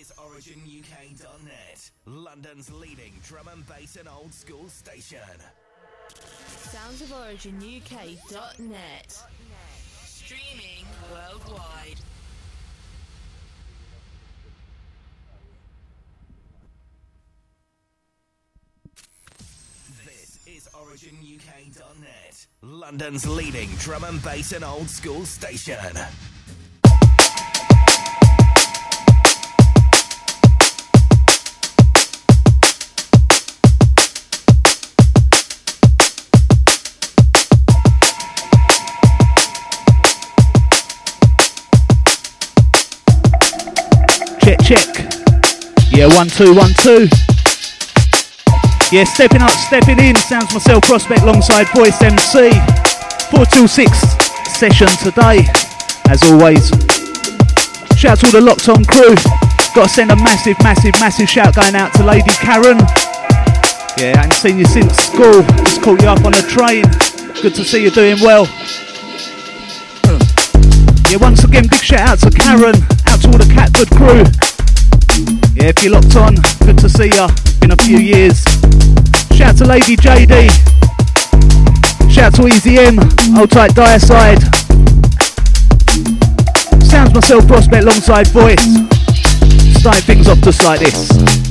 is OriginUK.net, London's leading drum and bass and old school station. Sounds of Origin UK.net. Streaming worldwide. This is OriginUK.net, London's leading drum and bass and old school station. Check. Yeah, one, two, one, two. Yeah, stepping up, stepping in. Sounds myself, Prospect, alongside Voice MC. 4 till 6 session today, as always. Shout out to all the locked on crew. Got to send a massive, massive, massive shout going out to Lady Karen. Yeah, I haven't seen you since school. Just caught you up on the train. Good to see you doing well. Yeah, once again, big shout out to Karen, out to all the Catford crew. Yeah, if you're locked on, good to see ya. Been a few years. Shout out to Lady JD. Shout out to Easy M, Old Tight Diacide. Sounds myself, Prospect, alongside Voice. Starting things off just like this.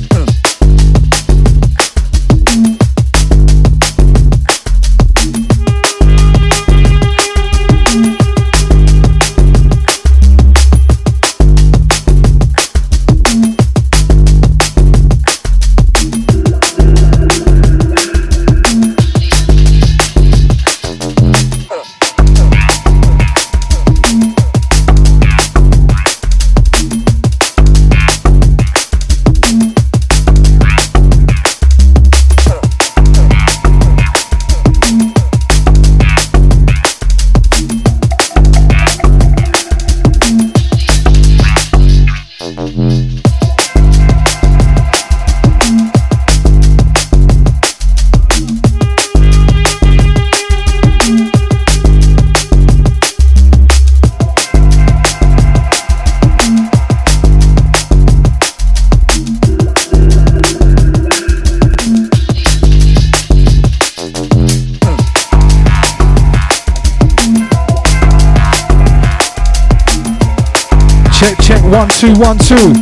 Check, check, one, two, one, two.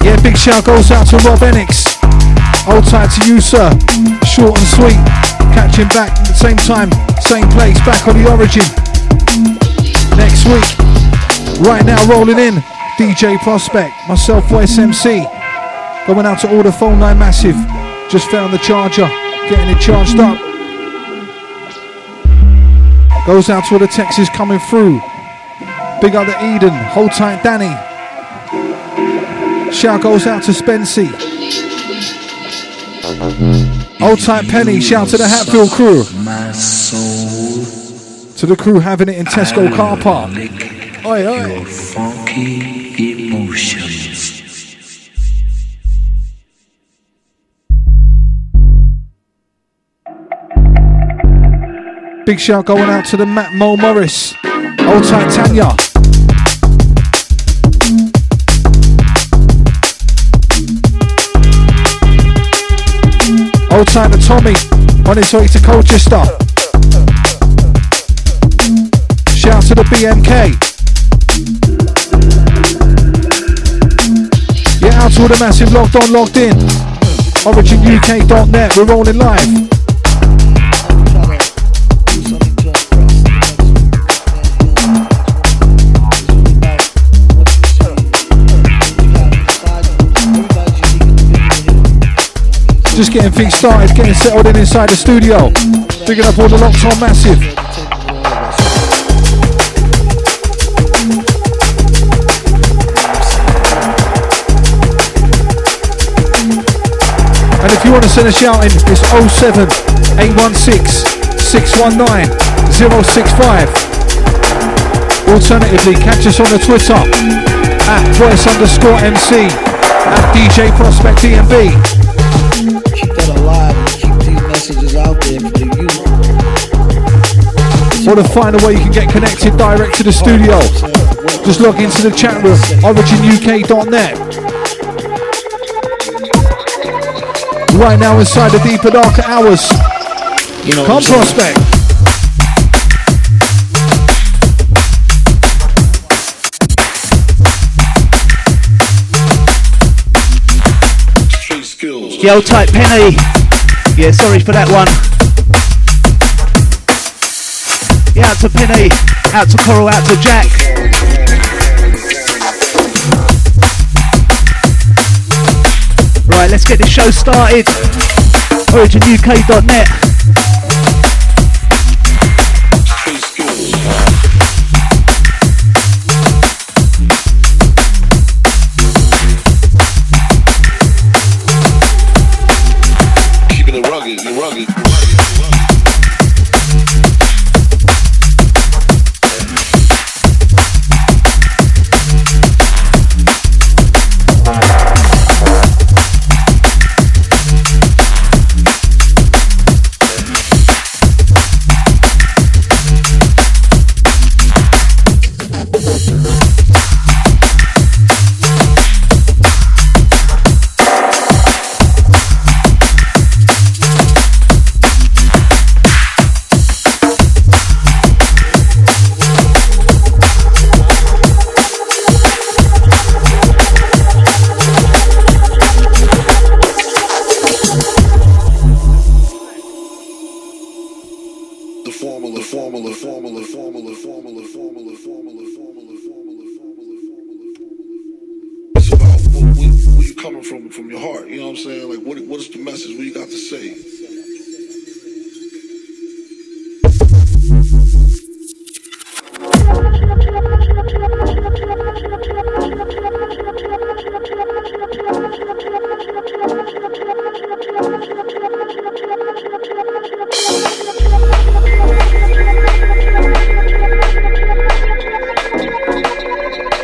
Yeah, big shout goes out to Rob Enix. Old tight to you, sir. Short and sweet. Catching back at the same time, same place, back on the origin. Next week. Right now, rolling in. DJ Prospect, myself, Voice MC. Going out to all the phone line massive. Just found the charger, getting it charged up. Goes out to all the texts coming through. Big up to Eden. Hold tight, Danny. Shout goes out to Spency. Hold tight, Penny. Shout to the Hatfield crew. To the crew having it in Tesco car park. Oi, oi. funky emotions. Big shout going out to the Matt Mo Morris. Hold tight, Tanya. Tight to Tommy on his way to Colchester. Shout to the BMK. Yeah, out to all the massive logged on, logged in. OriginUK.net, we're rolling live. Just getting things started, getting settled in inside the studio. Picking up all the locks on massive. And if you want to send a shout in, it's 07 816 619 065. Alternatively, catch us on the Twitter at voice underscore MC at DJ Prospect DNB is out there for you. To find a way you can get connected direct to the studio, just log into the chat room, originuk.net. Right now, inside the deeper, darker hours, you know, come prospect. Yo, type Penny. Yeah, sorry for that one. Yeah, out to Penny, out to Coral, out to Jack. Right, let's get this show started. OriginUK.net.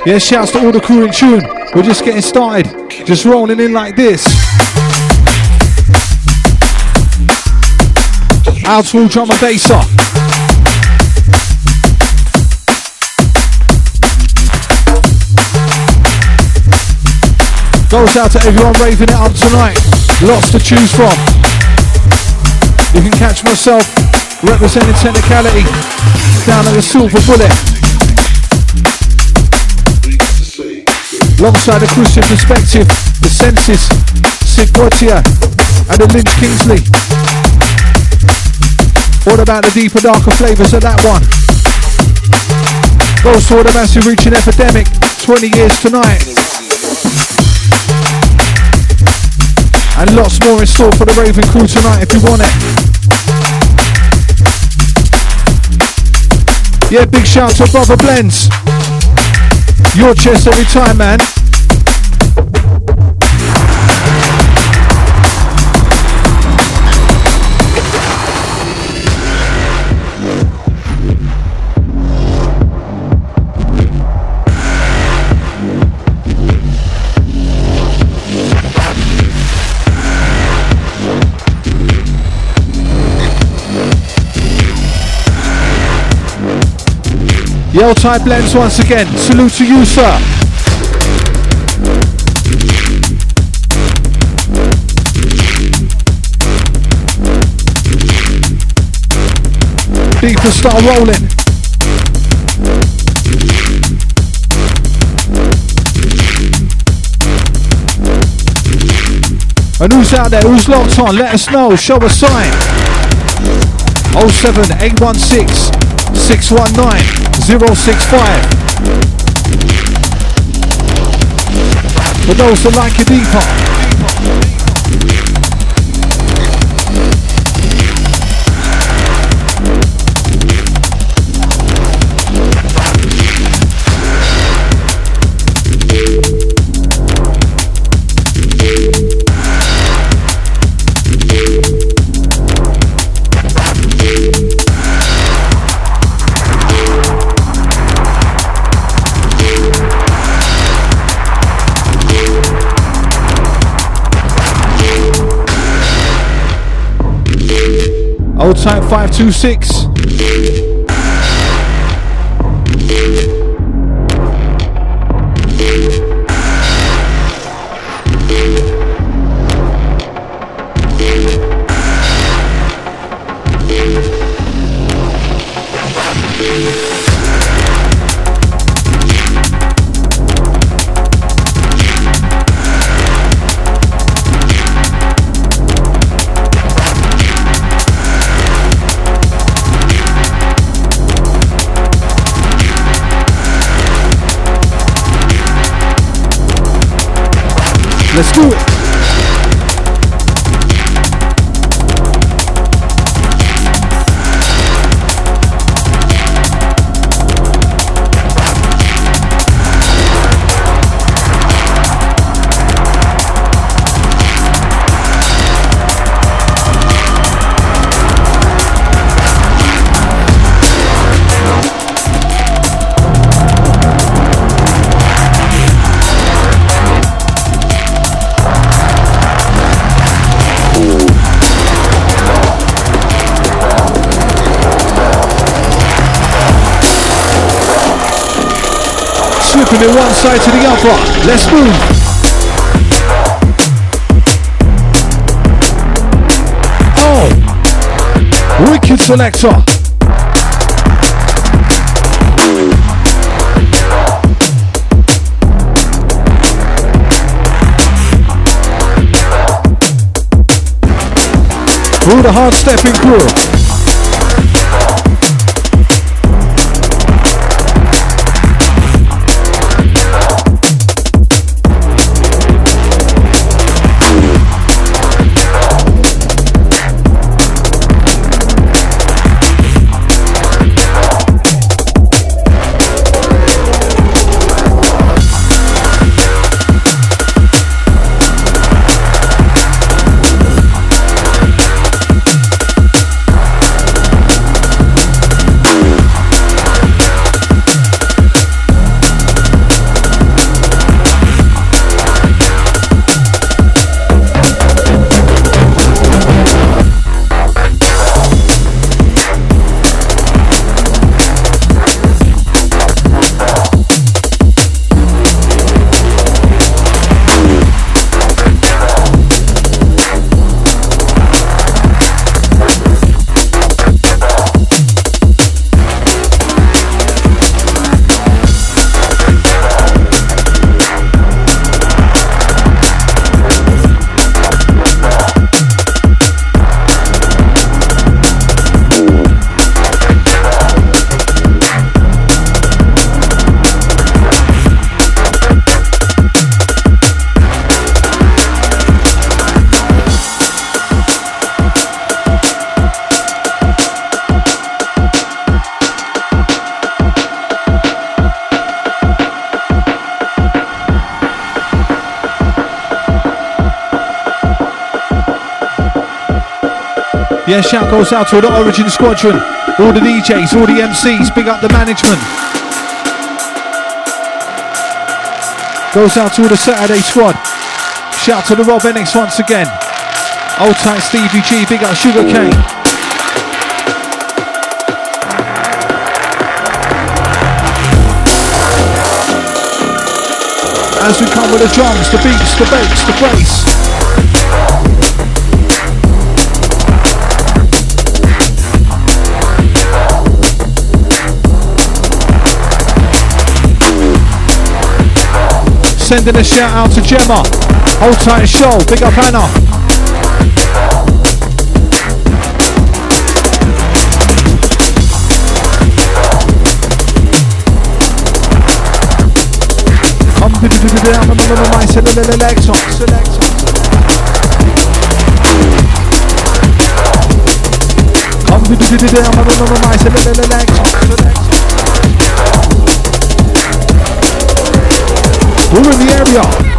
Yeah, shouts to all the crew in tune. We're just getting started. Just rolling in like this. Out to all drum and basser. Goes out to everyone raving it up tonight. Lots to choose from. You can catch myself representing technicality down at the Silver Bullet. Alongside the Christian perspective, the senses, Sid Gautier, and the Lynch Kingsley. What about the deeper, darker flavours of that one? Goes toward the massive reaching epidemic, 20 years tonight. And lots more in store for the Raven crew tonight if you want it. Yeah, big shout to Brother Blends. Your chest every time, man. Yell type blends once again. Salute to you, sir. Deeper start rolling. And who's out there? Who's locked on? Let us know. Show a sign. 07816 619 065. For those that like it deeper. Type 526. Let's do it. Side to the other. Let's move. Oh, wicked selector. Through the hard stepping crew. Shout goes out to the Origin Squadron, all the DJs, all the MCs, big up the management. Goes out to all the Saturday squad. Shout to the Rob Enix once again. Old tight Stevie G, big up Sugar Cane. As we come with the drums, the beats, the bass, the bass. Sending a shout out to Gemma. Hold tight and show. Big up Anna. Come my select on, select on. Come my select on, We're in the area.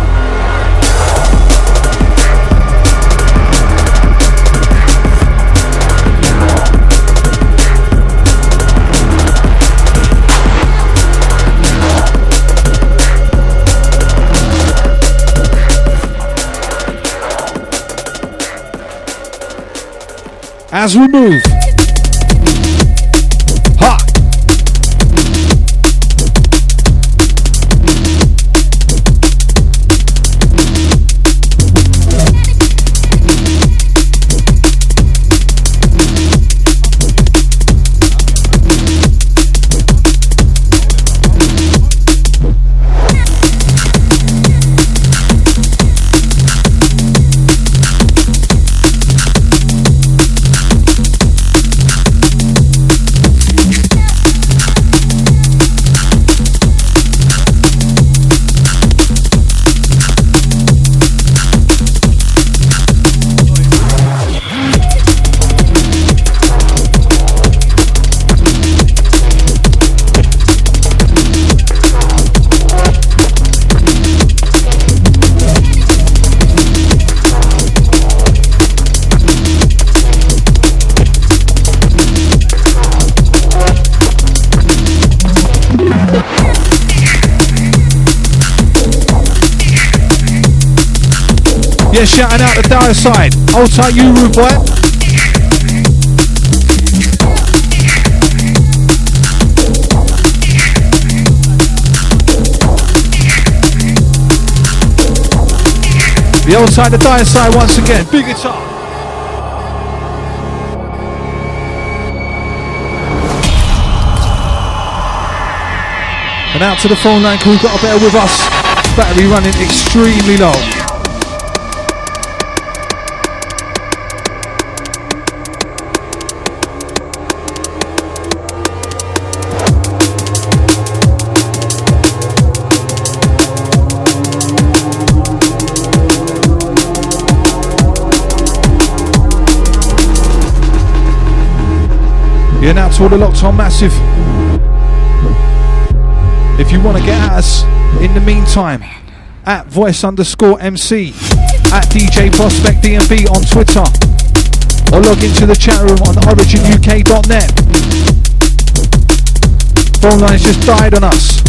As we move. Yeah, shouting out the dire side. Hold tight, you rude boy. The old side, the dire side once again. Big guitar. And out to the phone line crew, got a bear with us. Battery running extremely low. To all the locked on massive. If you want to get at us in the meantime, at voice underscore MC, at DJ Prospect DNB on Twitter, or log into the chat room on originuk.net. Phone lines just died on us.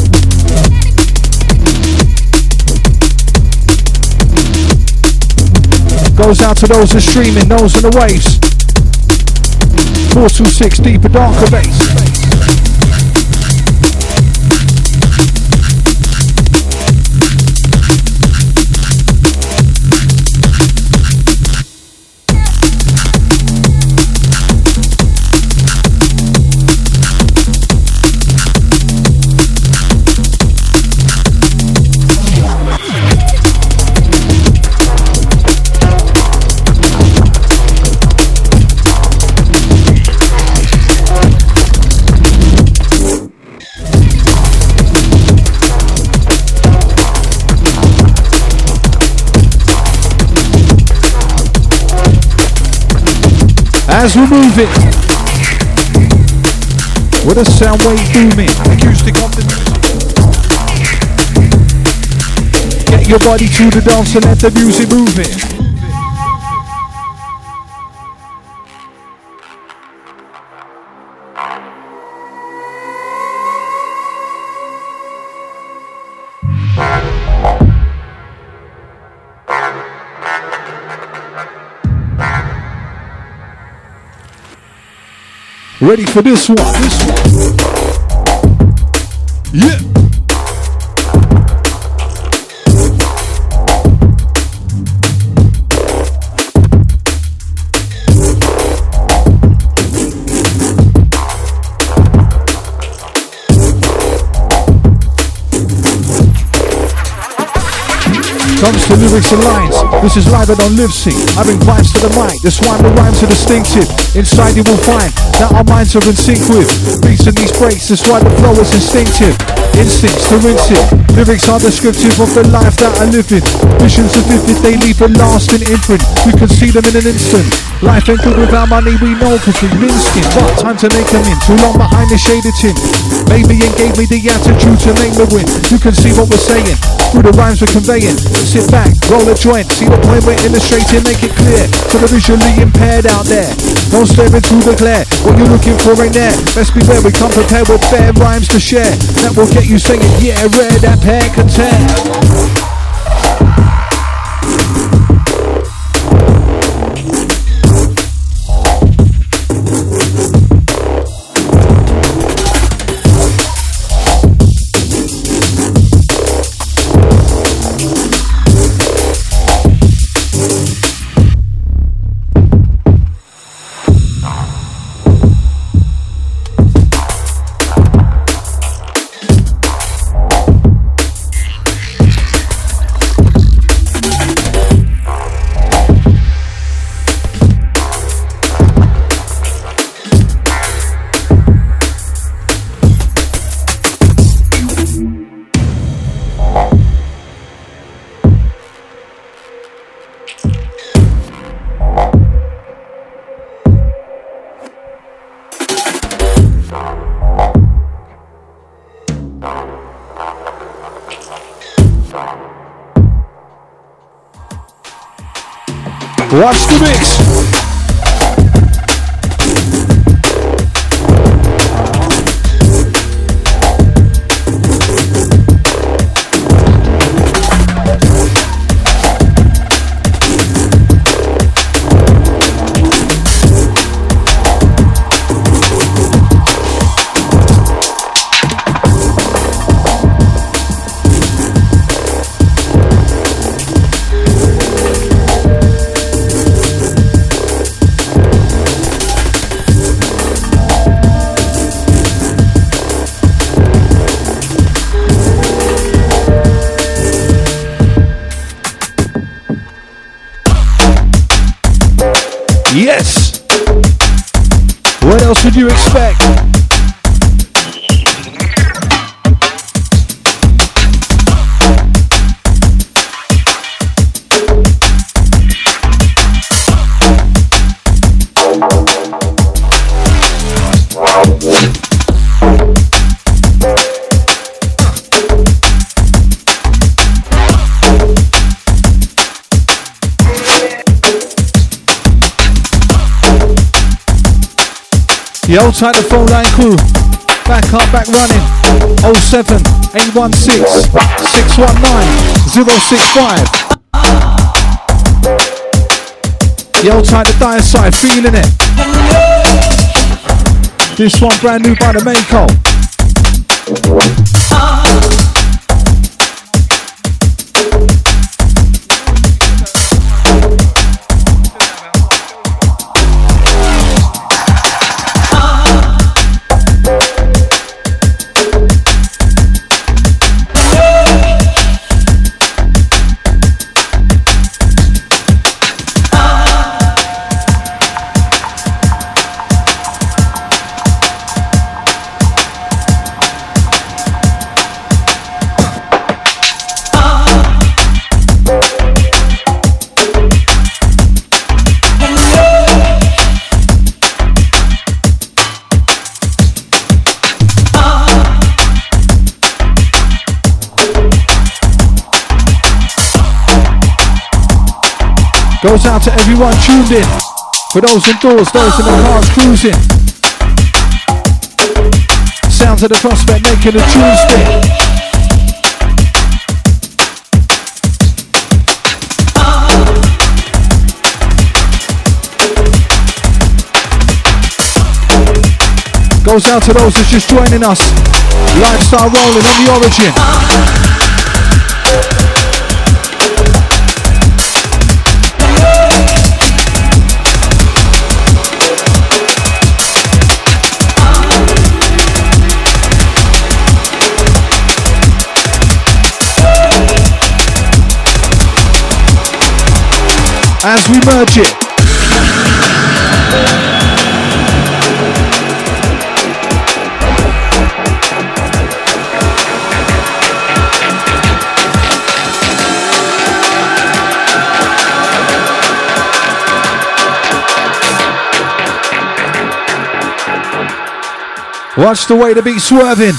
Goes out to those that are streaming, those on the waves. 426 deeper darker bass. As we move it, with a sound wave booming, acoustic of the. Get your body to the dance and let the music move it. Ready for this one? This one. Yeah. Comes to lyrics and lines. This is live and on live sync. I bring vibes to the mic. This one the rhymes are distinctive. Inside you will find that our minds are in sync with beats and these breaks. That's why the flow is instinctive. Instincts to rinse it. Lyrics are descriptive of the life that I live in. Visions are vivid, they leave a lasting imprint. We can see them in an instant. Life ain't good without money, we know cause we minskin. But time to make them in. Too long behind the shaded tin. Made me and gave me the attitude to make the win. You can see what we're saying through the rhymes we're conveying. Sit back, roll a joint, see the point we're illustrating, make it clear to the visually impaired out there. Don't stare into the glare, what you're looking for ain't there. Best beware, we come prepared with fair rhymes to share. That will get you singing, yeah, rare that pair can tear. Else would you expect? Oh the old type of phone line crew. Back up, back running. 07 816 619 065. The old type of dire side, feeling it. This one brand new by the Mako. Goes out to everyone tuned in. For those indoors, those in the cars cruising. Sounds of the prospect making a tune spin. Goes out to those that's just joining us. Lifestyle rolling on the origin. As we merge it. Watch the way the beat swerving.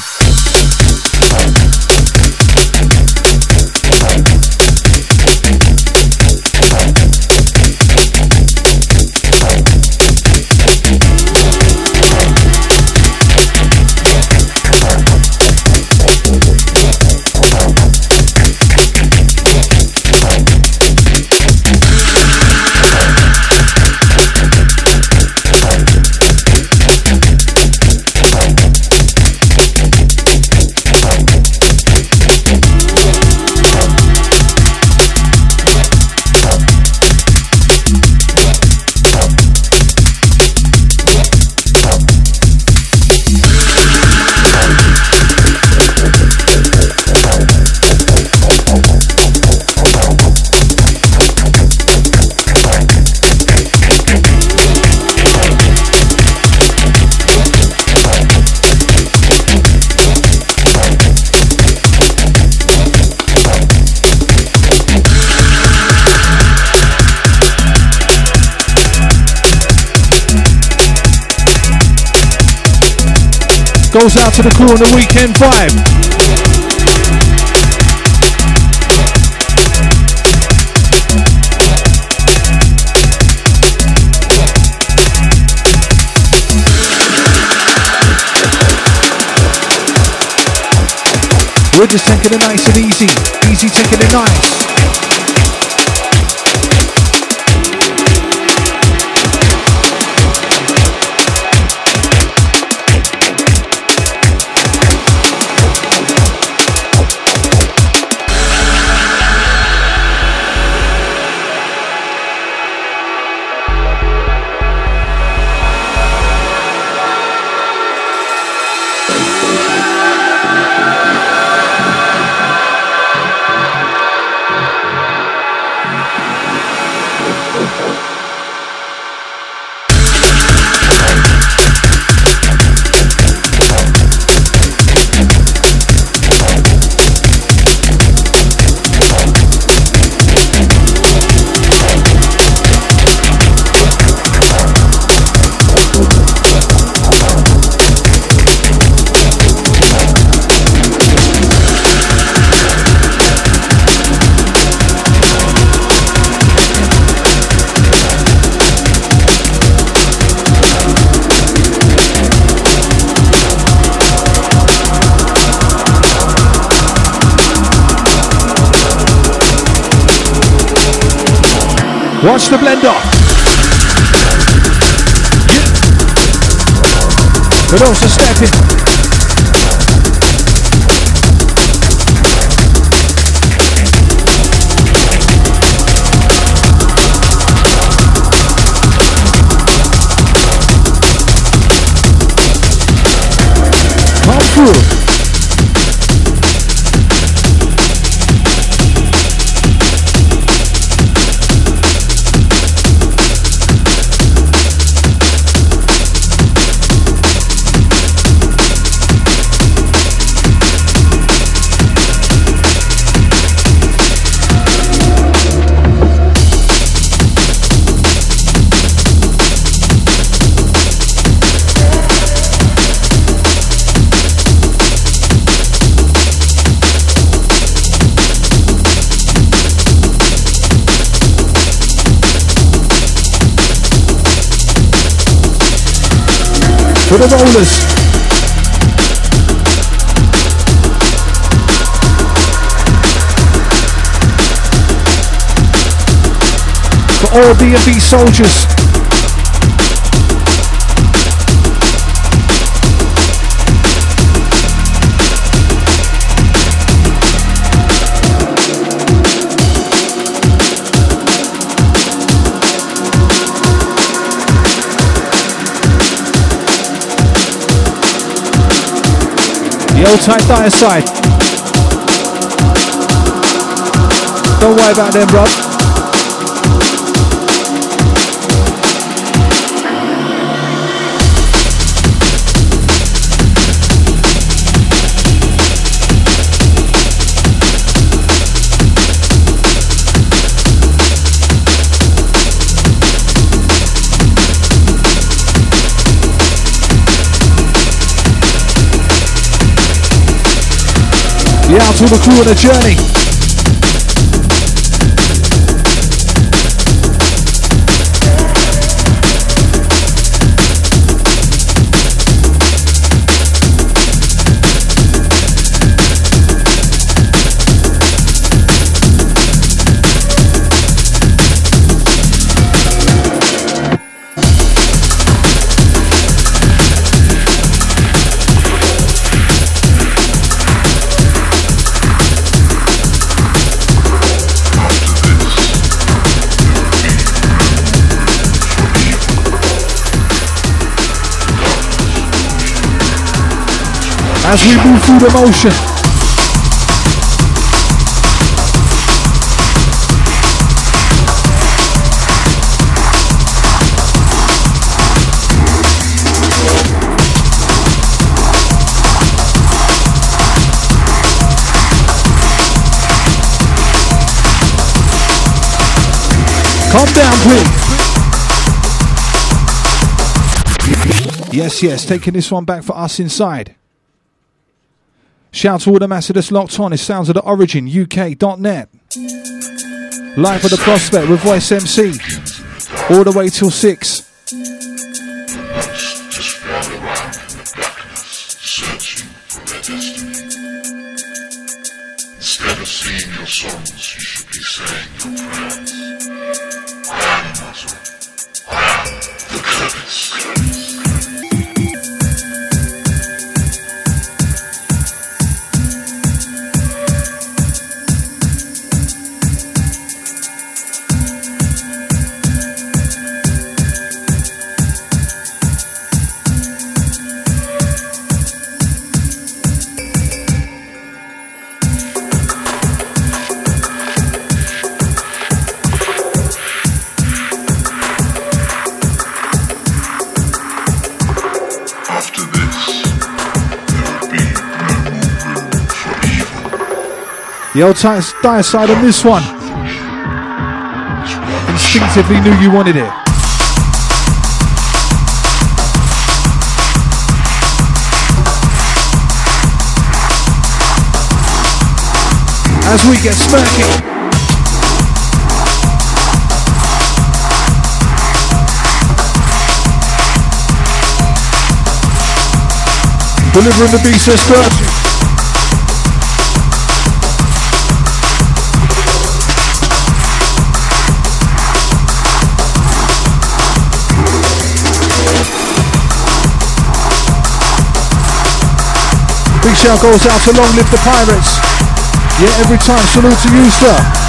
Goes out to the crew on the weekend vibe. We're just taking it nice and easy. Easy taking it nice. Watch the blender. But also stepping. through. For the rollers. For all D&B soldiers. The old type Diacide. Don't worry about them, bro. Yeah, to the crew on the journey. As we move through the motion. Calm down, please. Yes, yes, taking this one back for us inside. Shout to all the masses that's locked on. It sounds of the origin, UK.net. Live for the prospect with Voice MC. All the way till 6. The old side on this one. Instinctively knew you wanted it. As we get smirking. Delivering the beast as Big shout goes out to Long Live the Pirates. Yeah, every time. Salute to you, sir.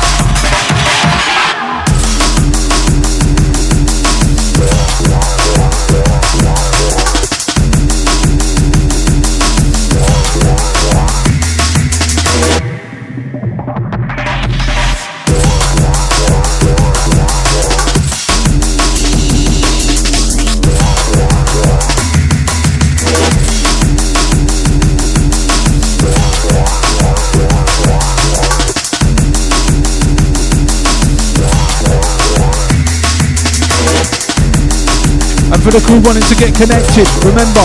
The crew wanting to get connected, remember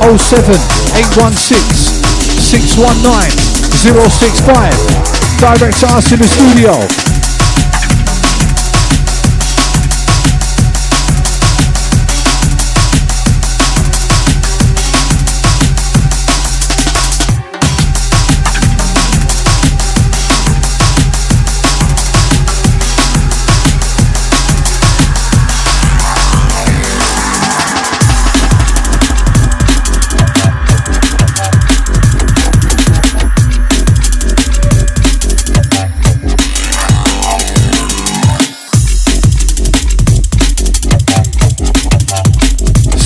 07 816 619 065. Direct to us in the studio.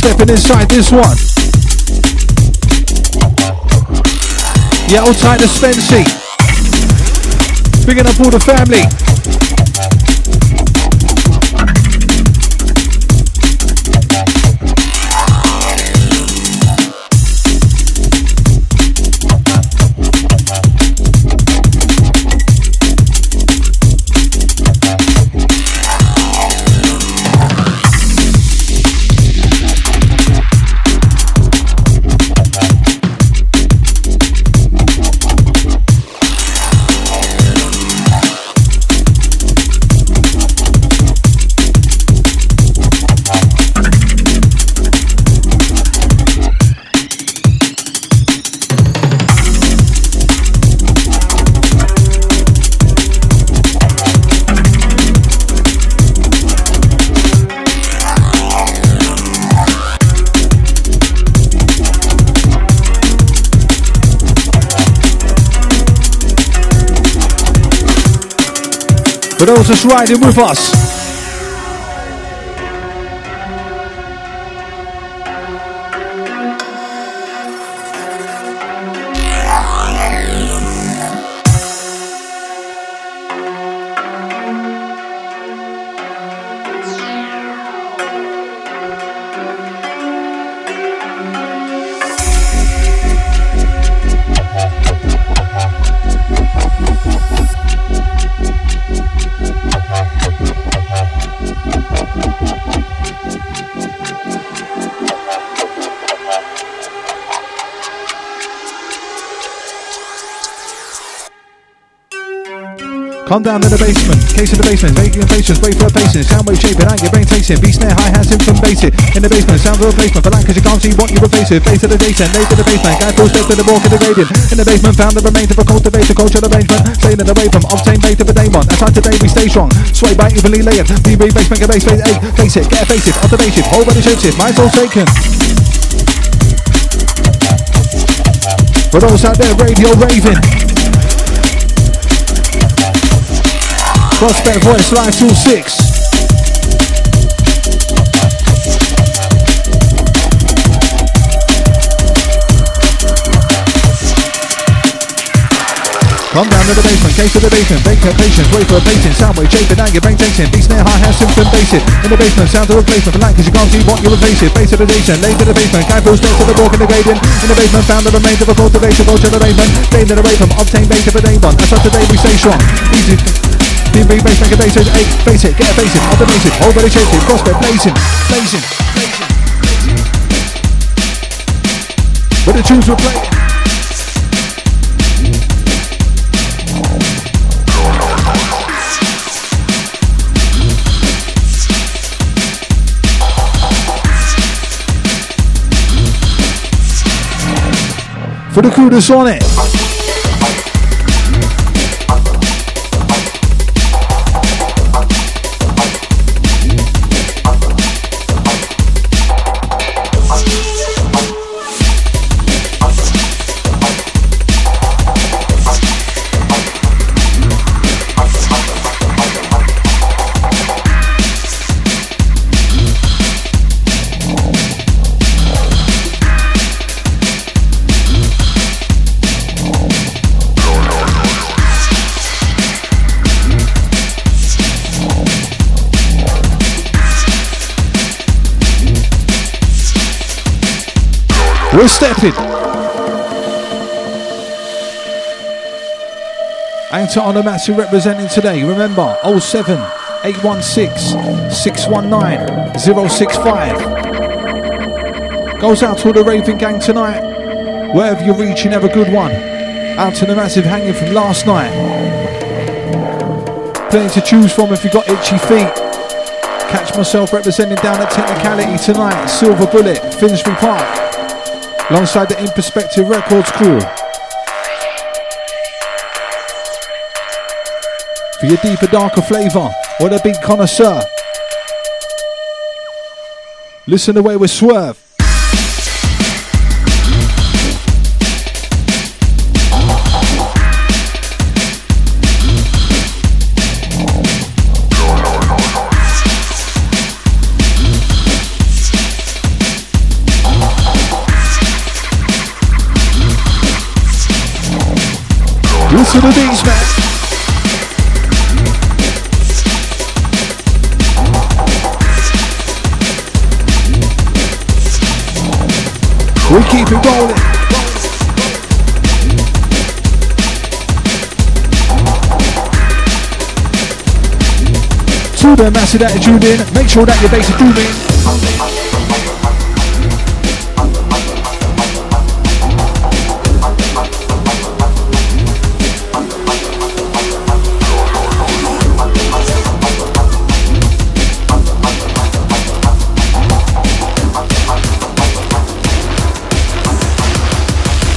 Stepping inside this one. Yeah, hold tight to Spency. Bringing up all the family. That's riding with us, Come down to the basement, case in the basement, making patience, wait for a patient, sound wave shaping out your brain tasting, beat snare, high hats, from basic. In the basement, sound of replacement, for cause you can't see what you replace it. Face to the Jason, late to the basement, guy full step to the walk in the gradient. In the basement, found the remains of a cultivated culture arrangement, sailing away from obtained bait of a daemon. That's why today we stay strong, sway by evenly layered. DB base, make a base, face, eight, face it, get a face it, observation, whole body shapes it, my soul taken. For those out there, radio raving. Prospect Voice Live 26. Come down to the basement, case to the basement, her patience, wait for a patient, sound wave shaping out your brain tension, beat snare, high hat, symptom basic. In the basement, sound of replacement, for light, cause you can't see what you replace it. Base to the nation, lay to the basement, guy steps to the walk in the gradient. In the basement, found the remains of a cultivation, vulture the basement, staying away from obtained base of a name on. That's why today we stay strong. Easy. DB bass make a bass eight, face it, get a face it, automation, whole body chasing, prospect blazing, blazing, blazing. But the tunes were playing. For the crew that's on it. Anchor on the massive representing today. Remember 07 816 619 065. Goes out to all the raving gang tonight. Wherever you're reaching, have a good one. Out to the massive hanging from last night. Plenty to choose from if you've got itchy feet. Catch myself representing down at Technicality tonight. Silver Bullet, Finsbury Park. Alongside the Inperspective Records crew. For your deeper, darker flavour, What a big connoisseur. Listen the way we swerve. Listen to these, man. We keep it rolling. To the massive attitude in, make sure that your bass is booming.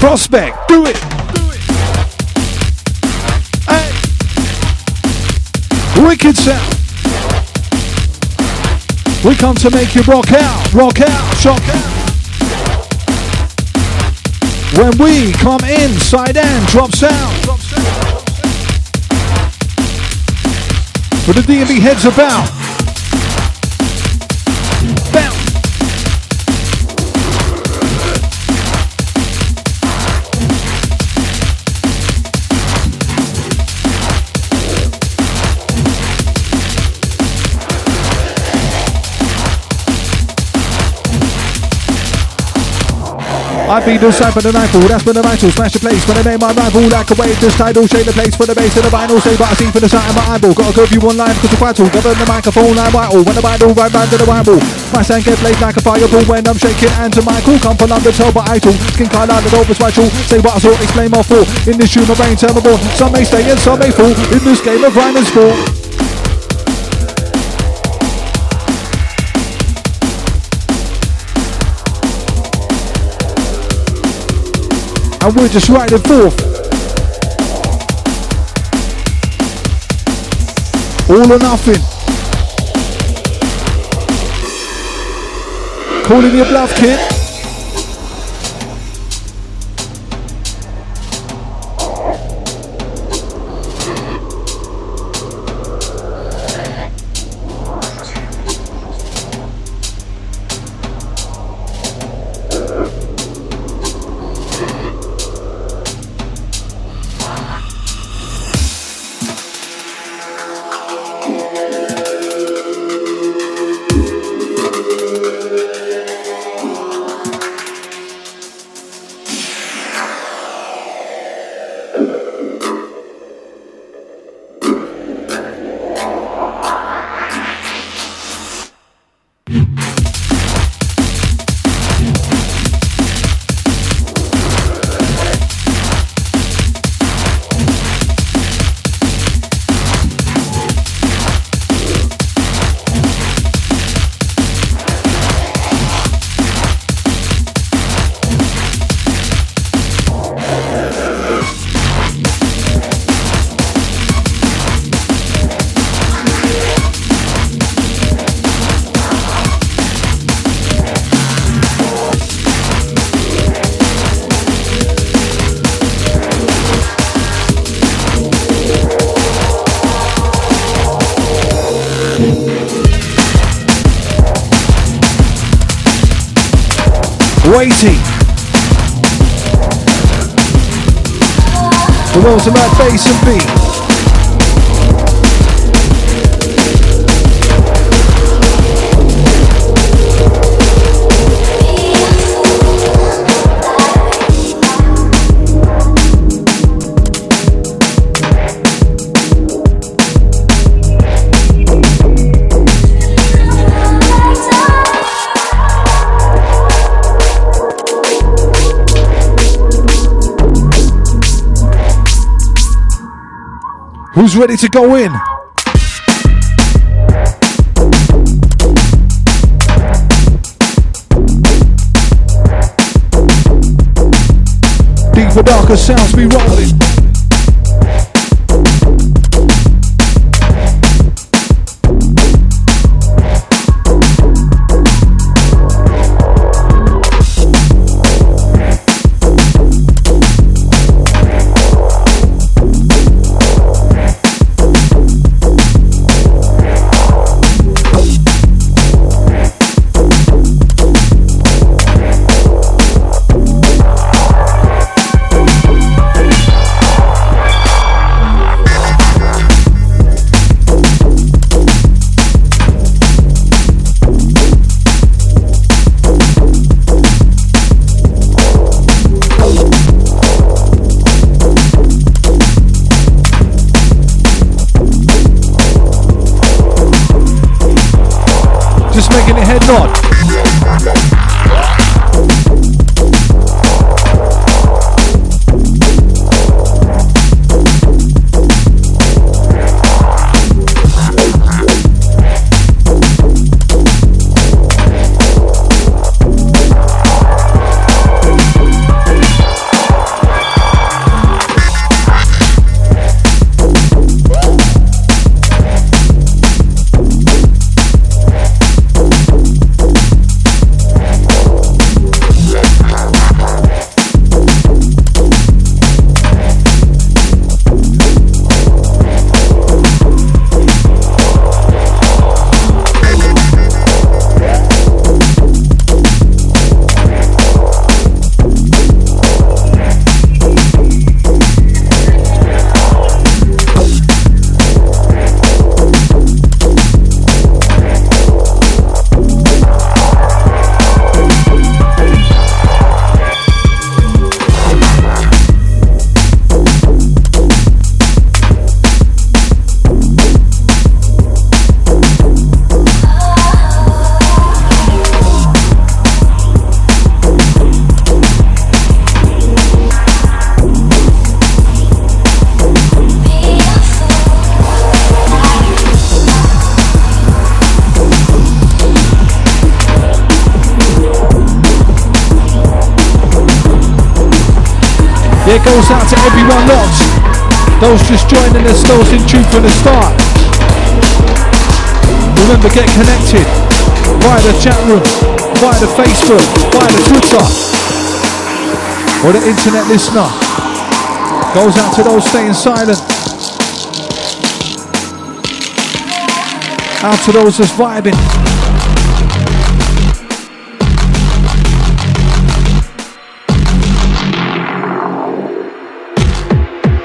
Prospect, do it. do Hey. Wicked sound. We come to make you rock out, rock out, shock out. When we come inside and drop sound. For the D&B heads about. I beat the side for the rifle, that's for the vital. Smash the place when I name my rival. Like a wave, this title, shade the place for the base of the vinyl. Say, but I see for the sight of my eyeball. Got a curve you online because the vital. Govern the microphone, I'm vital. When the vital, right round to the Bible. My sound get played like a fireball when I'm shaking hands to Michael. Come from London, tell but idle. Skin colour, the over vital. Say what I saw, explain my fall. In this tune, my brain terrible. Some may stay and some may fall. In this game of rhyme and sport. And we're just riding forth. All or nothing. Calling your bluff, kid. Waiting. The world's about bass and beat. Who's ready to go in? Deeper, darker sounds be rolling. taking a head nod. Goes out to everyone locked. Those just joining us, those in tune from the start. Remember, get connected via the chat room, via the Facebook, via the Twitter, or the internet listener. Goes out to those staying silent. Out to those just vibing.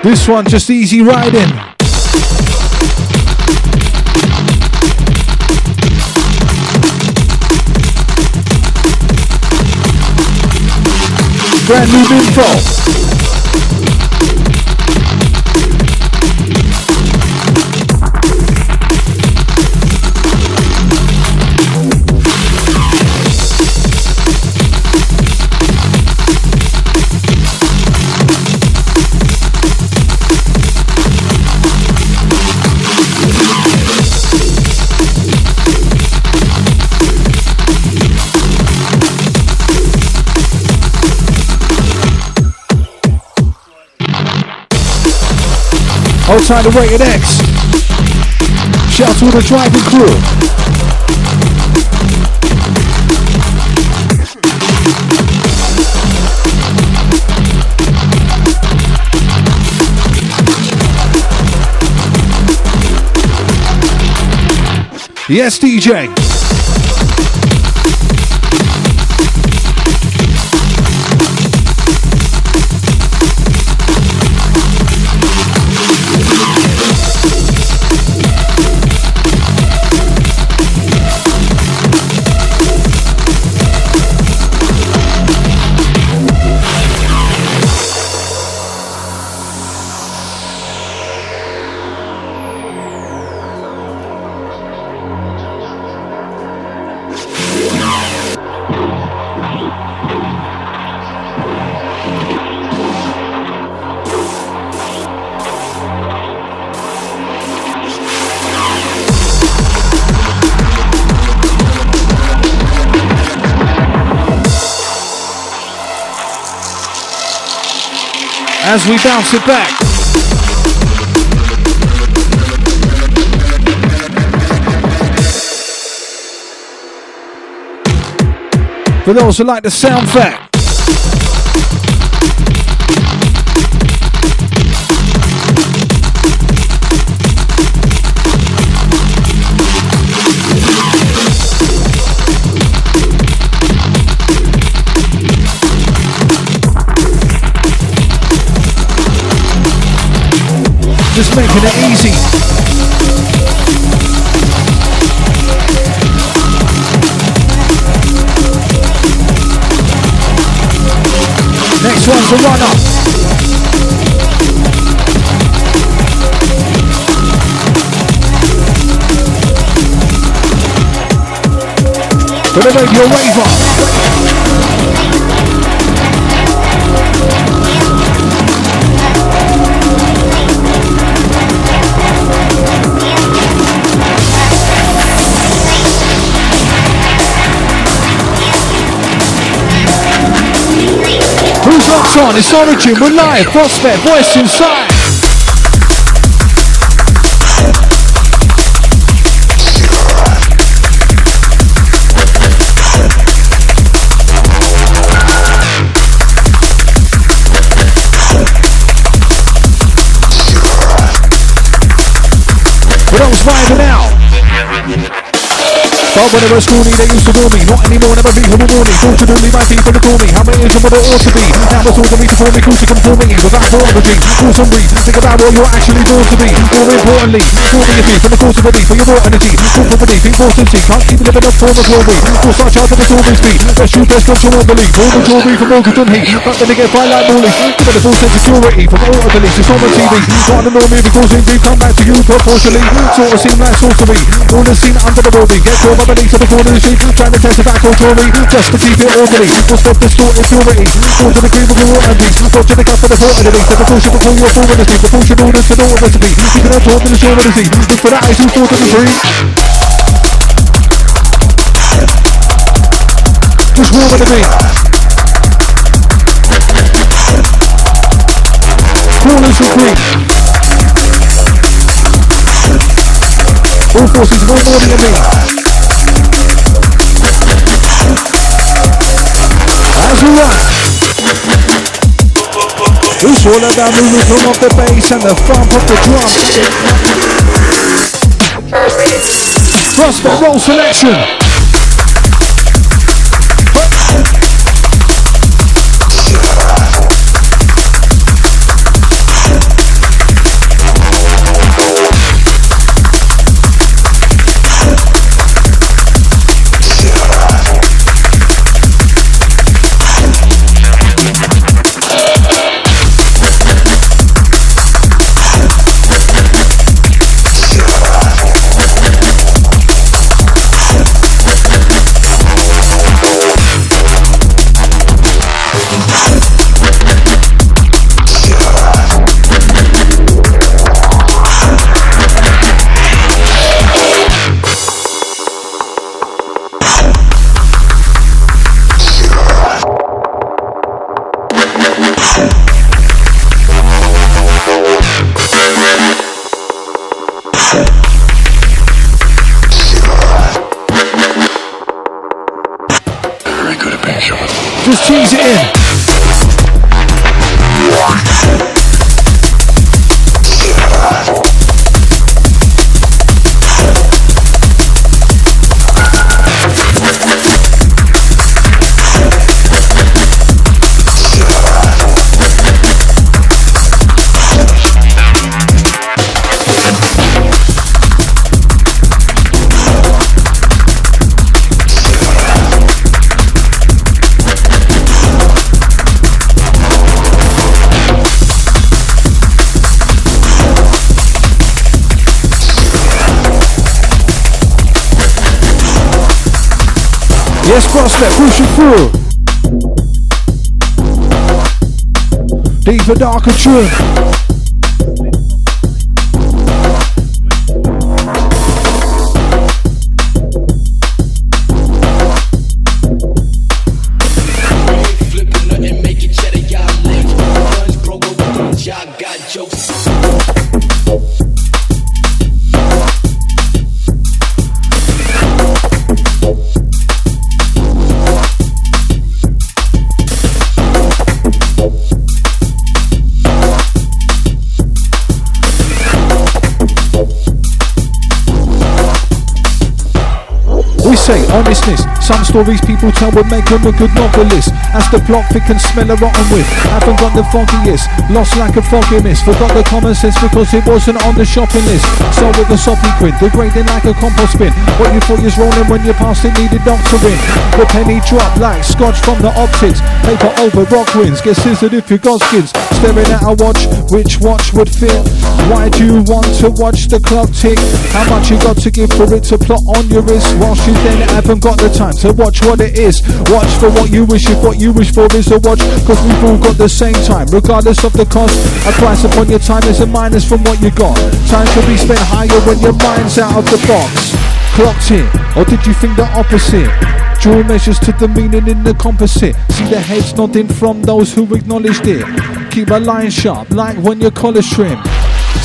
This one just easy riding. Brand new info. outside the Rated X. Shout out to the driving crew. Yes, DJ. We bounce it back. For those who like the sound fact. Just making it easy. Next one's a runner. For the radio waver. On? It's Origin, we're live, Prospect, voice inside. Vibing out. But when I was school they used to know me. Not anymore, never be who will me. Fortunately, my people adore me. How many is what it ought to be? Now it's all to me to form me, crucial come for me. Without biology, force on breathe. Think about what you're actually born to be. More importantly, for me your feet from the course of belief. For your raw energy, full for belief, importancy. Can't keep living up form of glory. Full such out of the stormy speed. Best true, best control of belief. All maturity from Wilkinson heat. But then again, fight like Morley. Give it a full sense of security from all of the leaks. It's on the TV. What the norm here causing grief. Come back to you proportionally. Sort of seem like sorcery. All the scene under the building. Get caught by beliefs of the corner of the street. Trying to test the back Tory. Just to keep it orderly. Will stop distorted purity. Fall to the cream of the water and beast. Watch the cup of the thought of the. The precaution before you're full the sea. Precaution orders to what recipe. You can have taught to the the sea. Look for that ice who's taught to the free. Just warm with the beat. Corners. All forces more morning than. Run. It's all about the rhythm of the bass and the thump of the drum. Prospect roll selection. In. Yes, prospect, push it through. Deeper, darker tune. Honestness. Some stories people tell would make them a good novelist. As the plot thick and smell a rotten with. Haven't got the foggiest, lost like a foggy mist. Forgot the common sense because it wasn't on the shopping list. So with a soppy quid, degrading like a compost bin. What you thought was rolling when you passed it needed doctoring. The penny dropped like scotch from the optics. Paper over rock wins, get scissored if you got skins. Staring at a watch, which watch would fit? Why do you want to watch the clock tick? How much you got to give for it to plot on your wrist? Whilst you then haven't got the time to watch what it is. Watch for what you wish, if what you wish for is a watch. Cause we've all got the same time, regardless of the cost. A price upon your time is a minus from what you got. Time should be spent higher when your mind's out of the box. Clocked in, or did you think the opposite? Draw measures to the meaning in the composite. See the heads nodding from those who acknowledged it. Keep a line sharp, like when your collar's trim.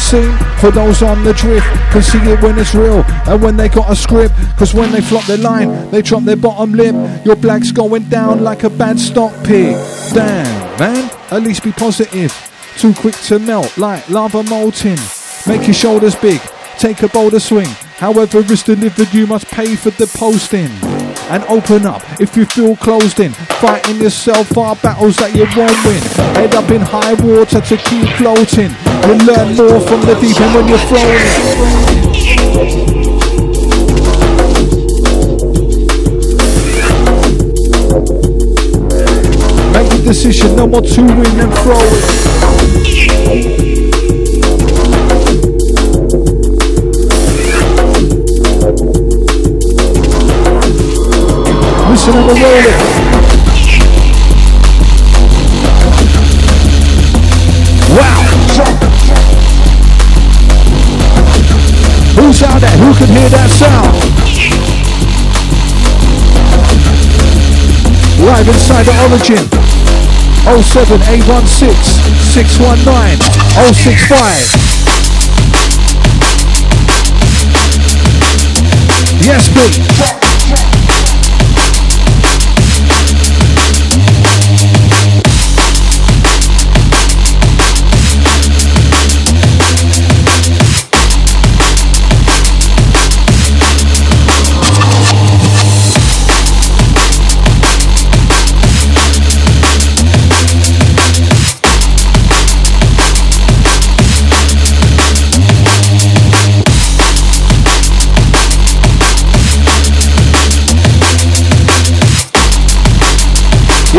For those on the drift, can see it when it's real and when they got a script. Cause when they flop their line, they drop their bottom lip. Your black's going down like a bad stock pig. Damn, man, at least be positive. Too quick to melt like lava molten. Make your shoulders big, take a bolder swing. However it's delivered, you must pay for the posting. And open up if you feel closed in. Fighting yourself are battles that you won't win. Head up in high water to keep floating. You learn more from the deep end when you're floating. Make the decision, no more to win and throw it. Wow! Who's out there? Who can hear that sound? Live inside the Origin. 07 816 619 065. Yes, big.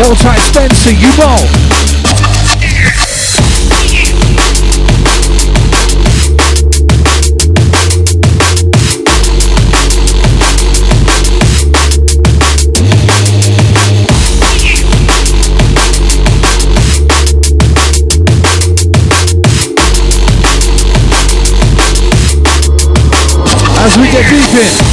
Tight Spencer, you know. As we get deep in.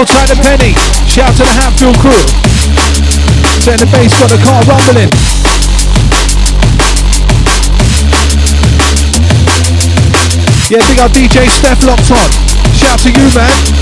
Tight the penny. Shout to the Hatfield crew. Saying the bass got the car rumbling. Yeah, big up DJ Steph locked on. Shout to you, man.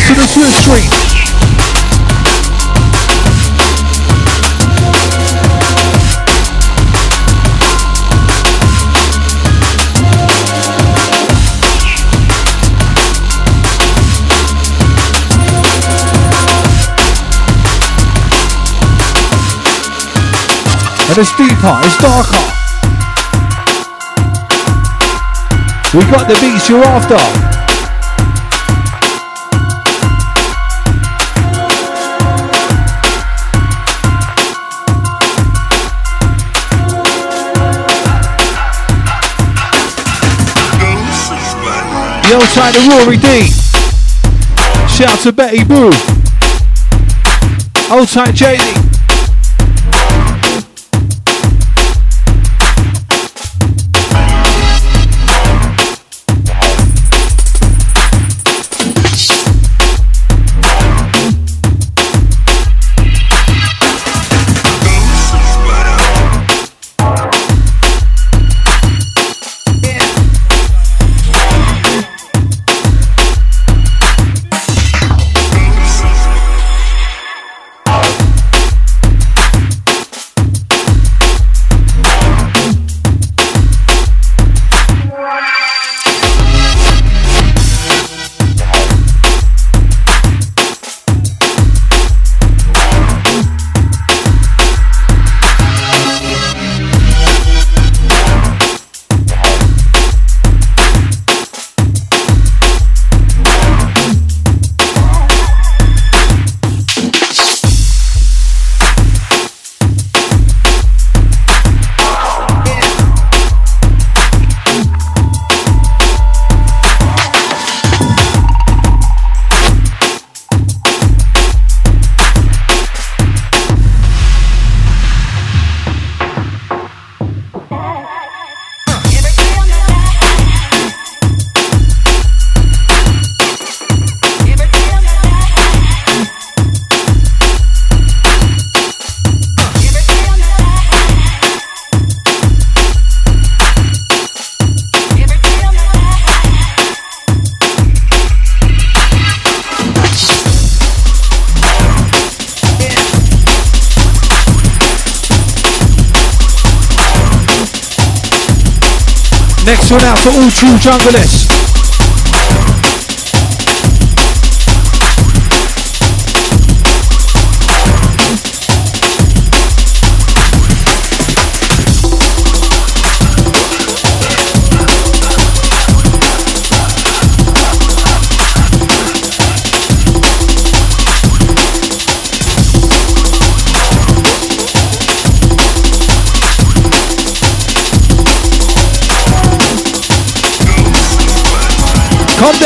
Listen to Swift Street. And it's deeper, it's darker. We got the beats you're after. Yo, tight to Rory D. Shout out to Betty Boo. Old tight JD. One out for all true junglers.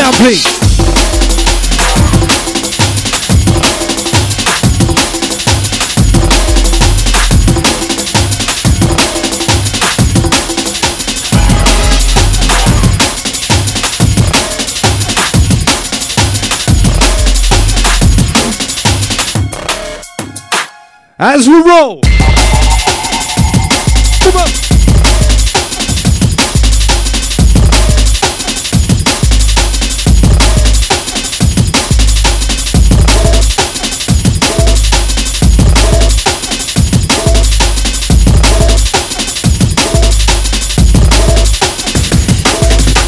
Down, please. As we roll.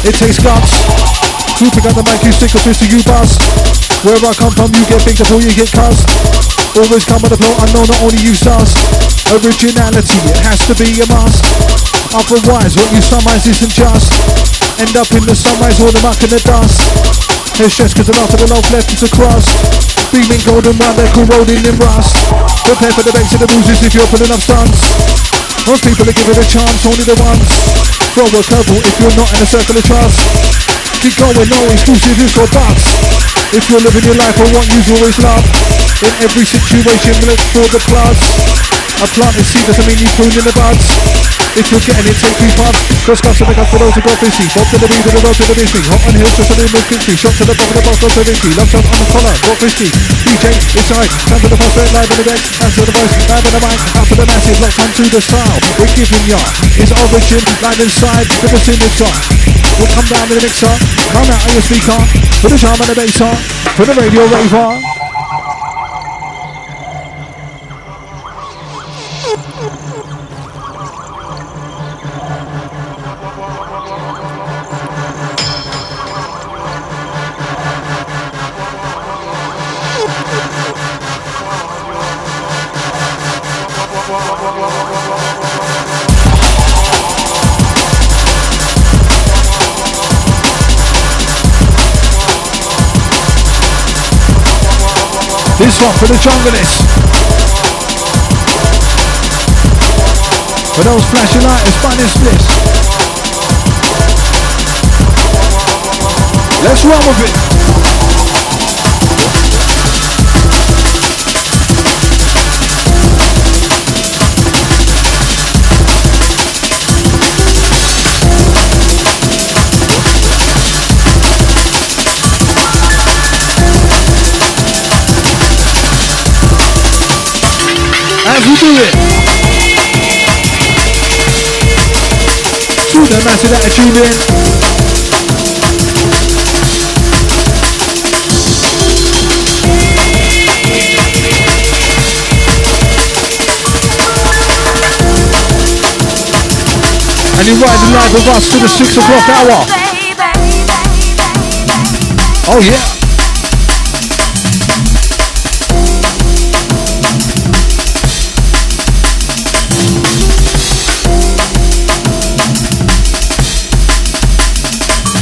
It takes guts. To pick up the mic, you stick or twist to you bust. Wherever I come from, you get big before you get cussed. Always come with a flow, I know not only you sus. Originality, it has to be a must. Otherwise, what you summarize isn't just. End up in the sunrise or the muck and the dust. It's just cause the last of the love left is a crust. Beaming golden wine, they're corroding in rust. Prepare for the banks and the bruises if you're pulling up stunts. Most people are giving a chance, only the ones. Throw a curveball if you're not in a circle of trust. Keep going, no got bucks. If you're living your life, I want you to always love. In every situation, look for the plus. A planted seed doesn't mean you prune in the buds. If you're getting it, take three puffs. Cross cuffs and make up for those who got busy. Bob to the beat and the road to the mystery. Hot on hills, just a little crispy. Shot to the bottom of the box, got to Vinci. Love shot on the collar, got frisky. DJ, inside, stand to the prospect, live on the deck. Answer the voice, live on the mic. Out for the masses, locked onto the style. We're giving ya his origin, live inside, with the signature. We'll come down to the mixer, come out of your speaker, put the charm on the bass for the radio raver. For the jungleists. For those flashing lighters, finding splits. Let's run with it. As we do it. To the massive attitude in. And you riding live with us to the six o'clock hour. Oh yeah.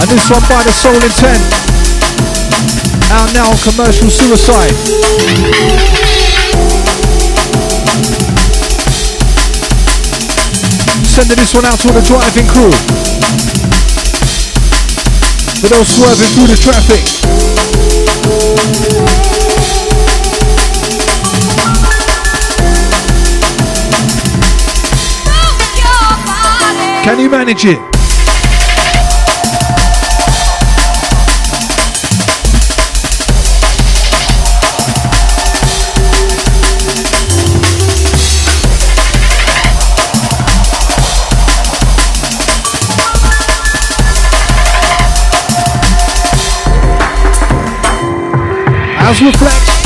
And this one by the Soul Intent. Out now on commercial suicide. Sending this one out to all the driving crew. For those swerving through the traffic. Can you manage it? As reflect.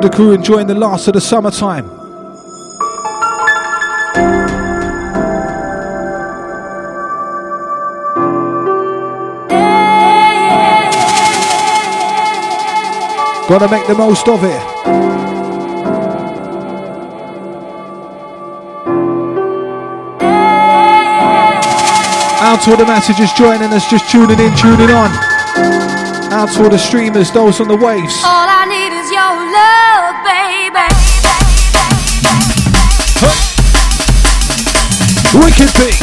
The crew enjoying the last of the summertime. Gotta make the most of it. Out to all the messages joining us, just tuning in, tuning on. Out to all the streamers, those on the waves. Wicked beat.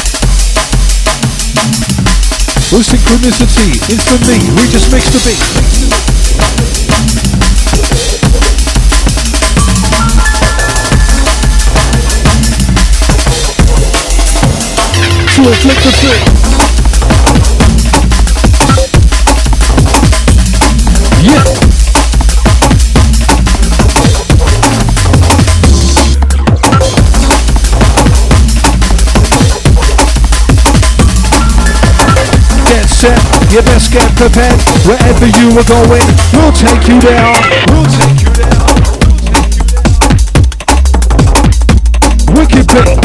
With synchronicity, instantly, we just mix the beat. To a flick the flick. Set, you best get prepared. Wherever you are going, we'll take you there. We'll take you there. Wicked beat.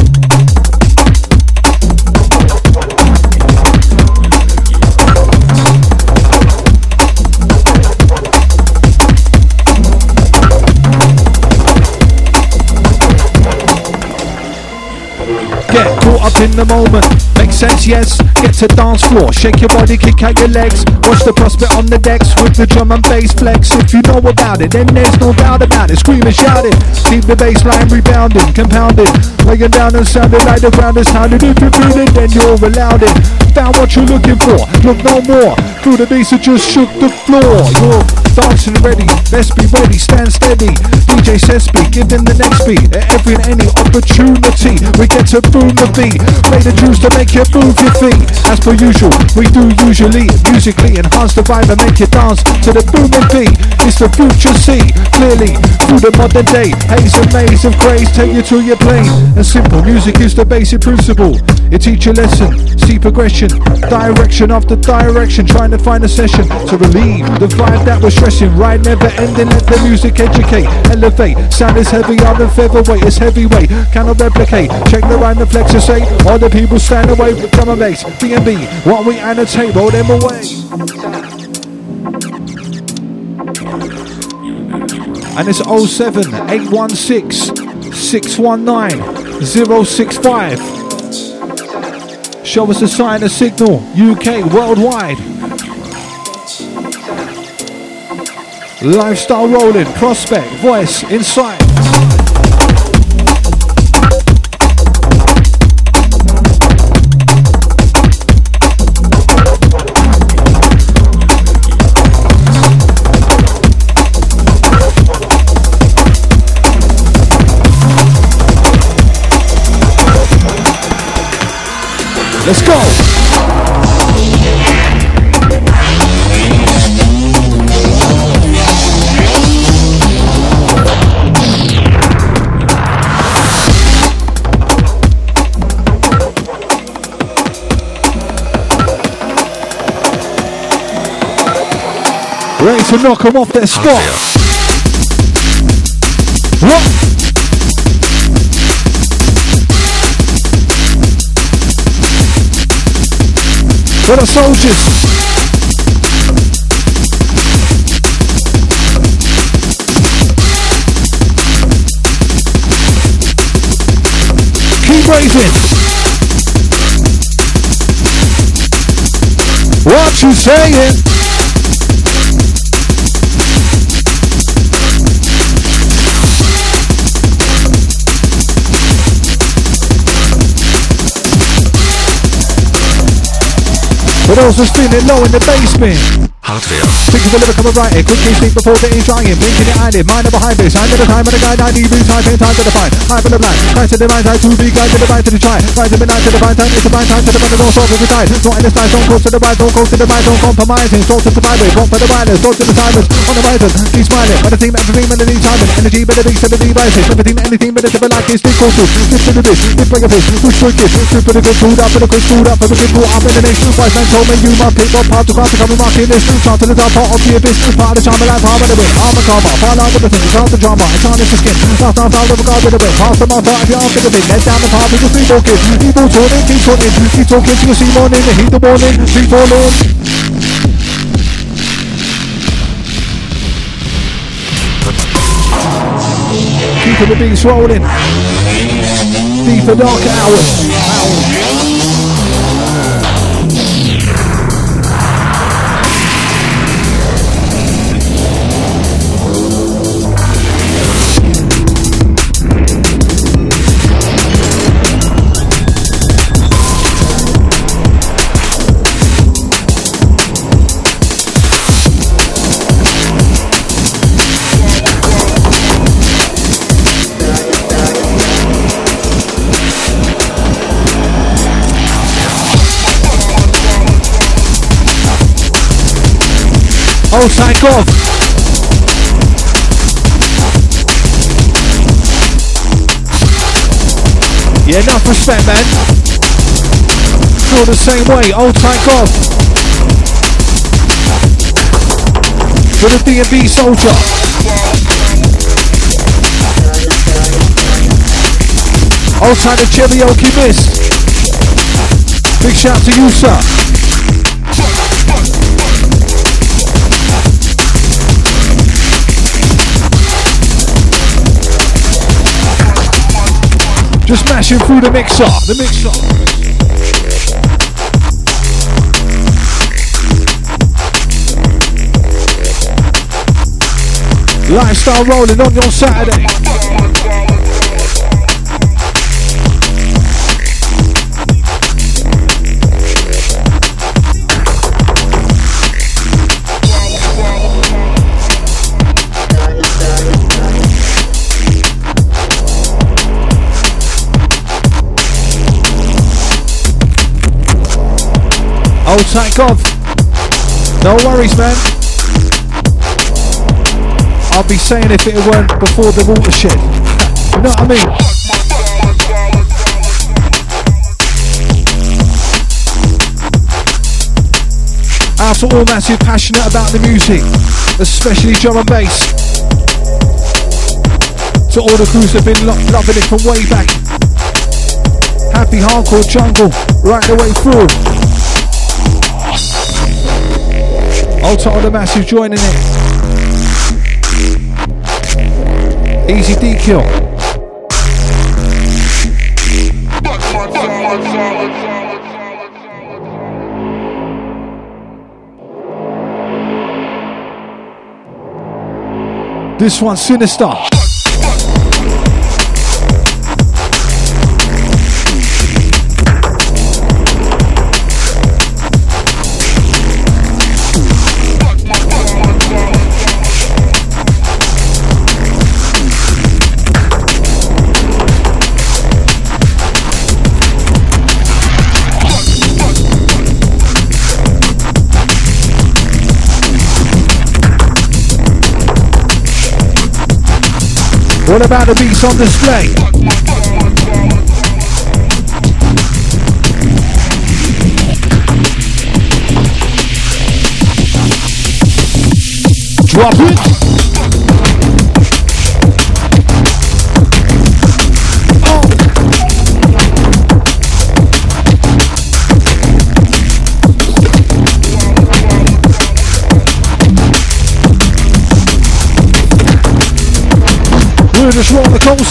Get caught up in the moment, sense, yes. Get to dance floor, shake your body, kick out your legs. Watch the prospect on the decks with the drum and bass flex. If you know about it, then there's no doubt about it. Scream and shout it. Keep the bass line rebounding, compounding. Laying down and sounding like the ground is sounded. If you feel it, then you're allowed it. Found what you're looking for, look no more. Through the bass, it just shook the floor. You're dancing ready, let's be ready, stand steady. DJ Sespi, give them the next beat. At every and any opportunity, we get to boom the beat. Play the juice to make you move your feet. As per usual, we do usually musically enhance the vibe and make you dance to the booming beat. It's the future see clearly through the modern day. Haze and maze of craze take you to your plane. And simple music is the basic principle. It teach you lesson, see progression, direction after direction, trying to find a session to relieve the vibe that we're stressing. Right, never ending. Let the music educate, elevate. Sound is heavy on the featherweight, it's heavyweight. Cannot replicate. Check the rhyme, the flex, say. All the people stand away drum and bass. D&B, what we annotate, roll them away. And it's 07 816 619 065. Show us a sign, a signal. UK, worldwide. Lifestyle rolling, prospect, voice, inside. Let's go. Ready to knock them off their spot. What? For the soldiers. Keep raising. What you saying? Those who's feeling low in the basement. Hardware. Of the of quickly speak before getting trying. Blinking your eyelid, mind of behind this. I never time when a guy 90 boots, high pain, time to define. High for the blind, right to the mind, time to be guide to the right to the try. Right to the time to the bind, time the don't solve every time. Not in the don't close to the right, don't close to the right, don't compromising. Salt to the want for the salt to the silence. On the horizon, keep smiling. But the team, everything, melody, timing. Energy, better beats, melody, rises. Everything, anything, better to be like this. Big to the bitch, lift bring a fish, push for a kiss. Trip for the good, food up for the quick, food up for the good, caught up in the mix. Wise man told me you must pick up part to craft to come and in this. Chant to the top, part of the. Part of alive, palm of the whip. Arm and karma, fall out with the thing, chant the drama. It's on the skin. Last time, found the regard with the whip. Pass the mark, if you're after the bit. Let down the path, people keep walking. People talking, keep talking. Keep talking till you see morning. Heat the warning, keep falling. Keeping the beats rolling. Deeper, darker hours. Oh, God. Yeah, enough respect, man. Feel the same way. Oh, thank God. For the D&B soldier. Thank the Cherokee Mist. Big shout to you, sir. Just mashing through the mixer, the mixer. Lifestyle rolling on your Saturday. Oh, Old tight Gov. No worries, man. I'll be saying if it weren't before the watershed. you know what I mean? Out to all massive passionate about the music, especially drum and bass. To all the crews have been lo- loving it from way back. Happy hardcore jungle, right the way through. Ultra on the massive joining it. Easy D kill. This one's sinister. What about the beats on display? Drop it. We'll just roll the cold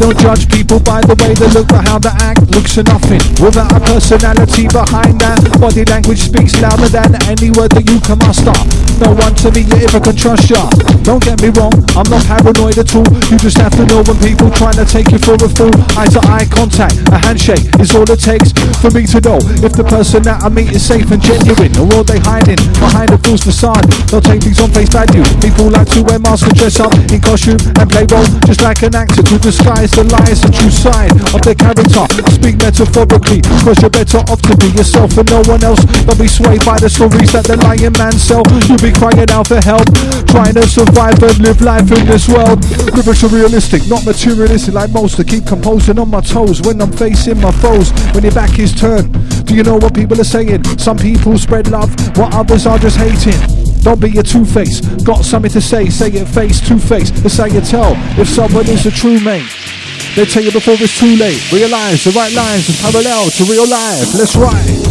don't judge people by the way they look, but how they act looks are nothing. Without a personality behind that, body language speaks louder than any word that you can muster. No one to me if I can trust ya. Don't get me wrong, I'm not paranoid at all. You just have to know when people trying to take you for a fool. Eye to eye contact, a handshake is all it takes for me to know if the person that I meet is safe and genuine, or are they hiding behind a false facade? They'll take things on face value. People like to wear masks and dress up in costume and play role just like an actor to disguise the lies and true side of their character. I speak metaphorically, cause you're better off to be yourself and no one else. Don't be swayed by the stories that the lying man sell. You'll be crying out for help, trying to survive and live life in this world. Spiritual realistic, not materialistic like most. To keep composing on my toes when I'm facing my foes. When your back is turned, do you know what people are saying? Some people spread love, while others are just hating. Don't be a two-face. Got something to say, say it face to face. That's how you tell if someone is a true mate. They tell you before it's too late. Realize the right lines are parallel to real life. Let's ride.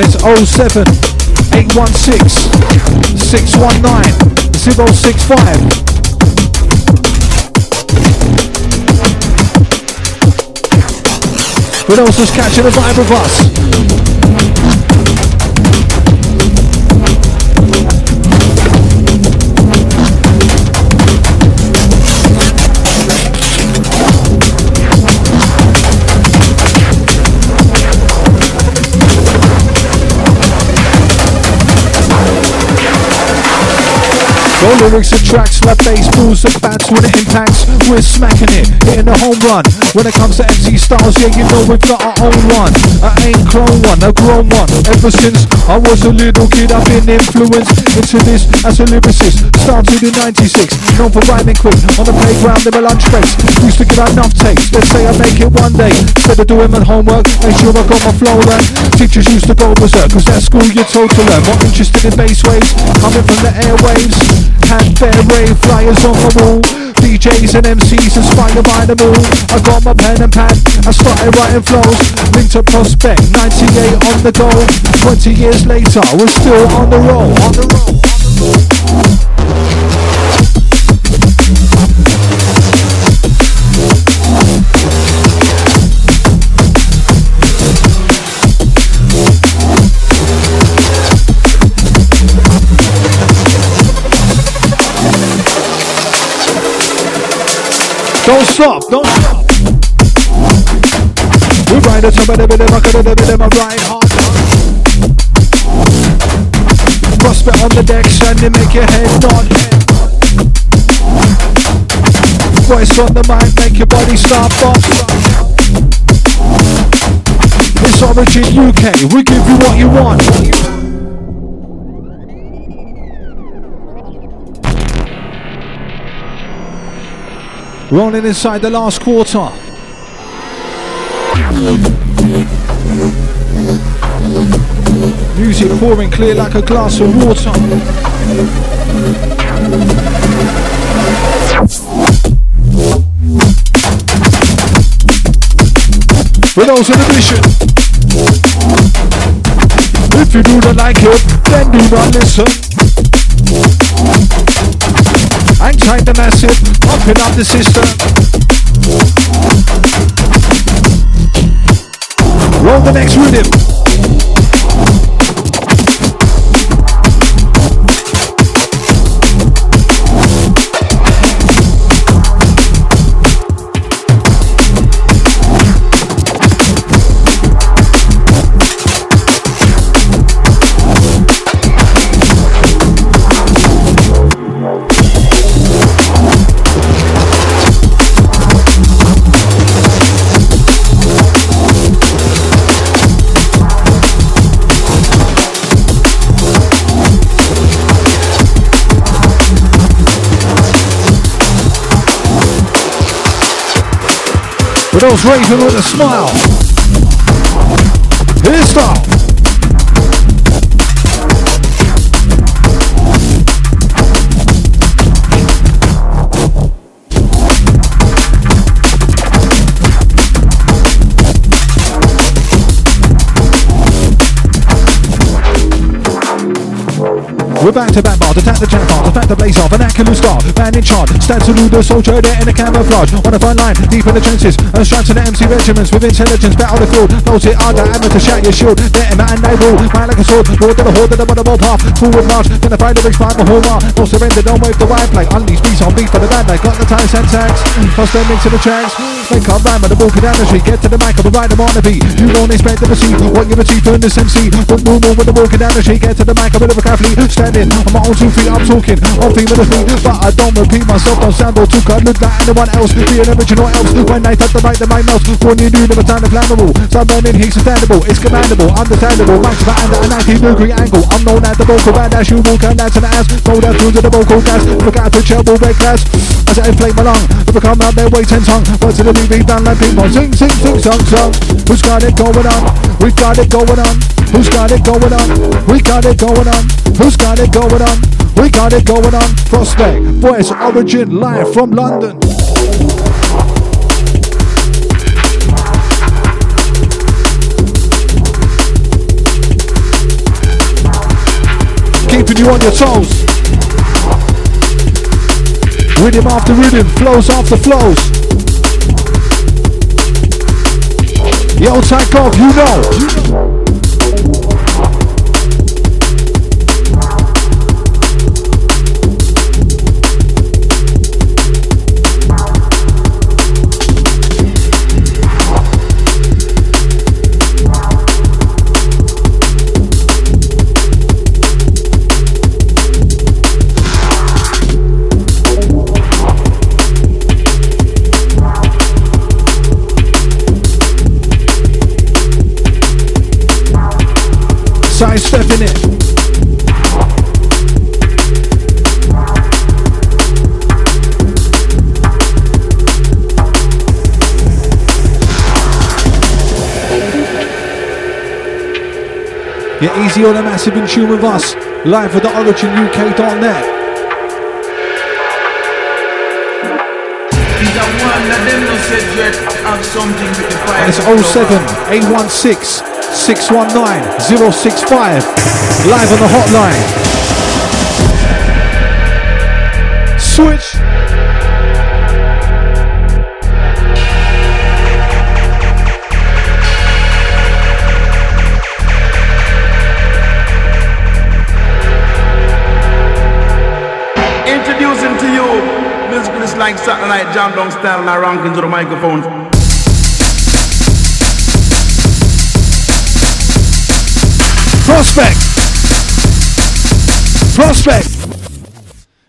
It's 07 816 619 065. But is catching a vibe of us? Go lyrics and tracks, left bass, balls and bats when it impacts. We're smacking it, hitting a home run. When it comes to MC styles, yeah, you know we've got our own one. I ain't clone one, a grown one. Ever since I was a little kid, I've been influenced into this as a lyricist. Started in 96, known for rhyming quick on the playground in my lunch breaks. Used to get enough takes, let's say I make it one day. Instead of doing my homework, make sure I got my flow right. Teachers used to go berserk, cause at school you're told to learn. More interested in bass waves, coming from the airwaves. Had fair rave flyers on the wall. DJs and MCs inspired by them all. I got my pen and pad, I started writing flows. Linked to Prospect, 98 on the go. 20 years later, we're still on the roll. On the roll. On the roll. Don't stop, don't stop. We ride the top of the rhythm, I could have rhythm, I ride hard. Prospect on the and they make your head nod. Voice on the mic, make your body stop off. It's Origin UK, we give you what you want. Rolling inside the last quarter. Music pouring clear like a glass of water. Those in mission. If you do not like it, then do not listen. Inside the massive, pumping up the system. Roll the next rhythm. For those raving with a smile. Here's style. We're back to back bars, attack the jackpots, attack the blaze off, an vernacular star, man in charge, stand salute the soldier there in the camouflage, on the front line, deep in the trenches, and stripes to the MC regiments with intelligence, battle the field, those it under, amateur shout your shield, let him out and they rule, man like a sword, lord to the horde of the bottom path, forward march, then the fight of expand the whole mark, no surrender, don't wave the white flag, unleash beast on beat for the band, they got the time syntax, toss them into the tracks, make up rhyme with the walking down the street, get to the mic, I'll ride them on the beat, you won't expect to receive what you receive from this MC, but move on with the walking down the street, get to the mic, I'm a a carefully, standing on my own two feet, I'm talking. On feet with a feet, but I don't repeat myself, don't sound or too cut, look like anyone else, be an original else, when they touch the mic, the mic melts, when you do, never time inflammable, burning heat sustainable, it's commandable, understandable, mics behind at a 90 degree angle, I'm known as the vocal badass, you walk and dance and ass, throw that tunes to the vocal gas, look out for trouble, red glass, as I inflate my lung, if I come out their way ten tongue, words to the beat, down like people, sing, sing, sing, song, song, who's got it going on, we got it going on, who's got it going on, we got it going on, who's got it going on, we got it going on. Prospect, voice origin live from London. Keeping you on your toes. Rhythm after rhythm, flows after flows. Yo, off, you know. Sidestepping it. Get easy on a massive in tune with us. Live at the originuk.net. He's a one of them no said yet have something with the fire. And it's 07 816 619 065. Live on the hotline. Switch. Introducing to you musical is like Saturday Jam down style and I rank into the microphone. Prospect. Prospect.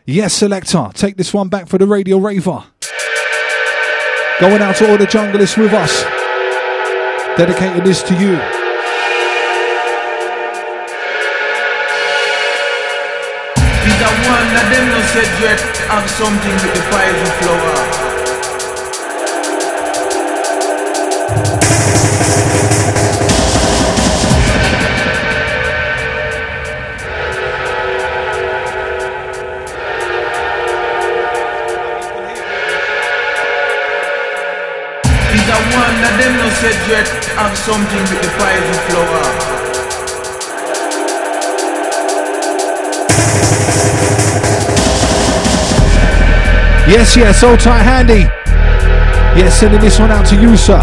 Yes, selector. Take this one back for the radio raver. Going out to all the junglists with us. Dedicating this to you. A one no said yet have something with the fire flower. Something with the fire and flower. Yes, yes, old tight handy. Yes, sending this one out to you, sir.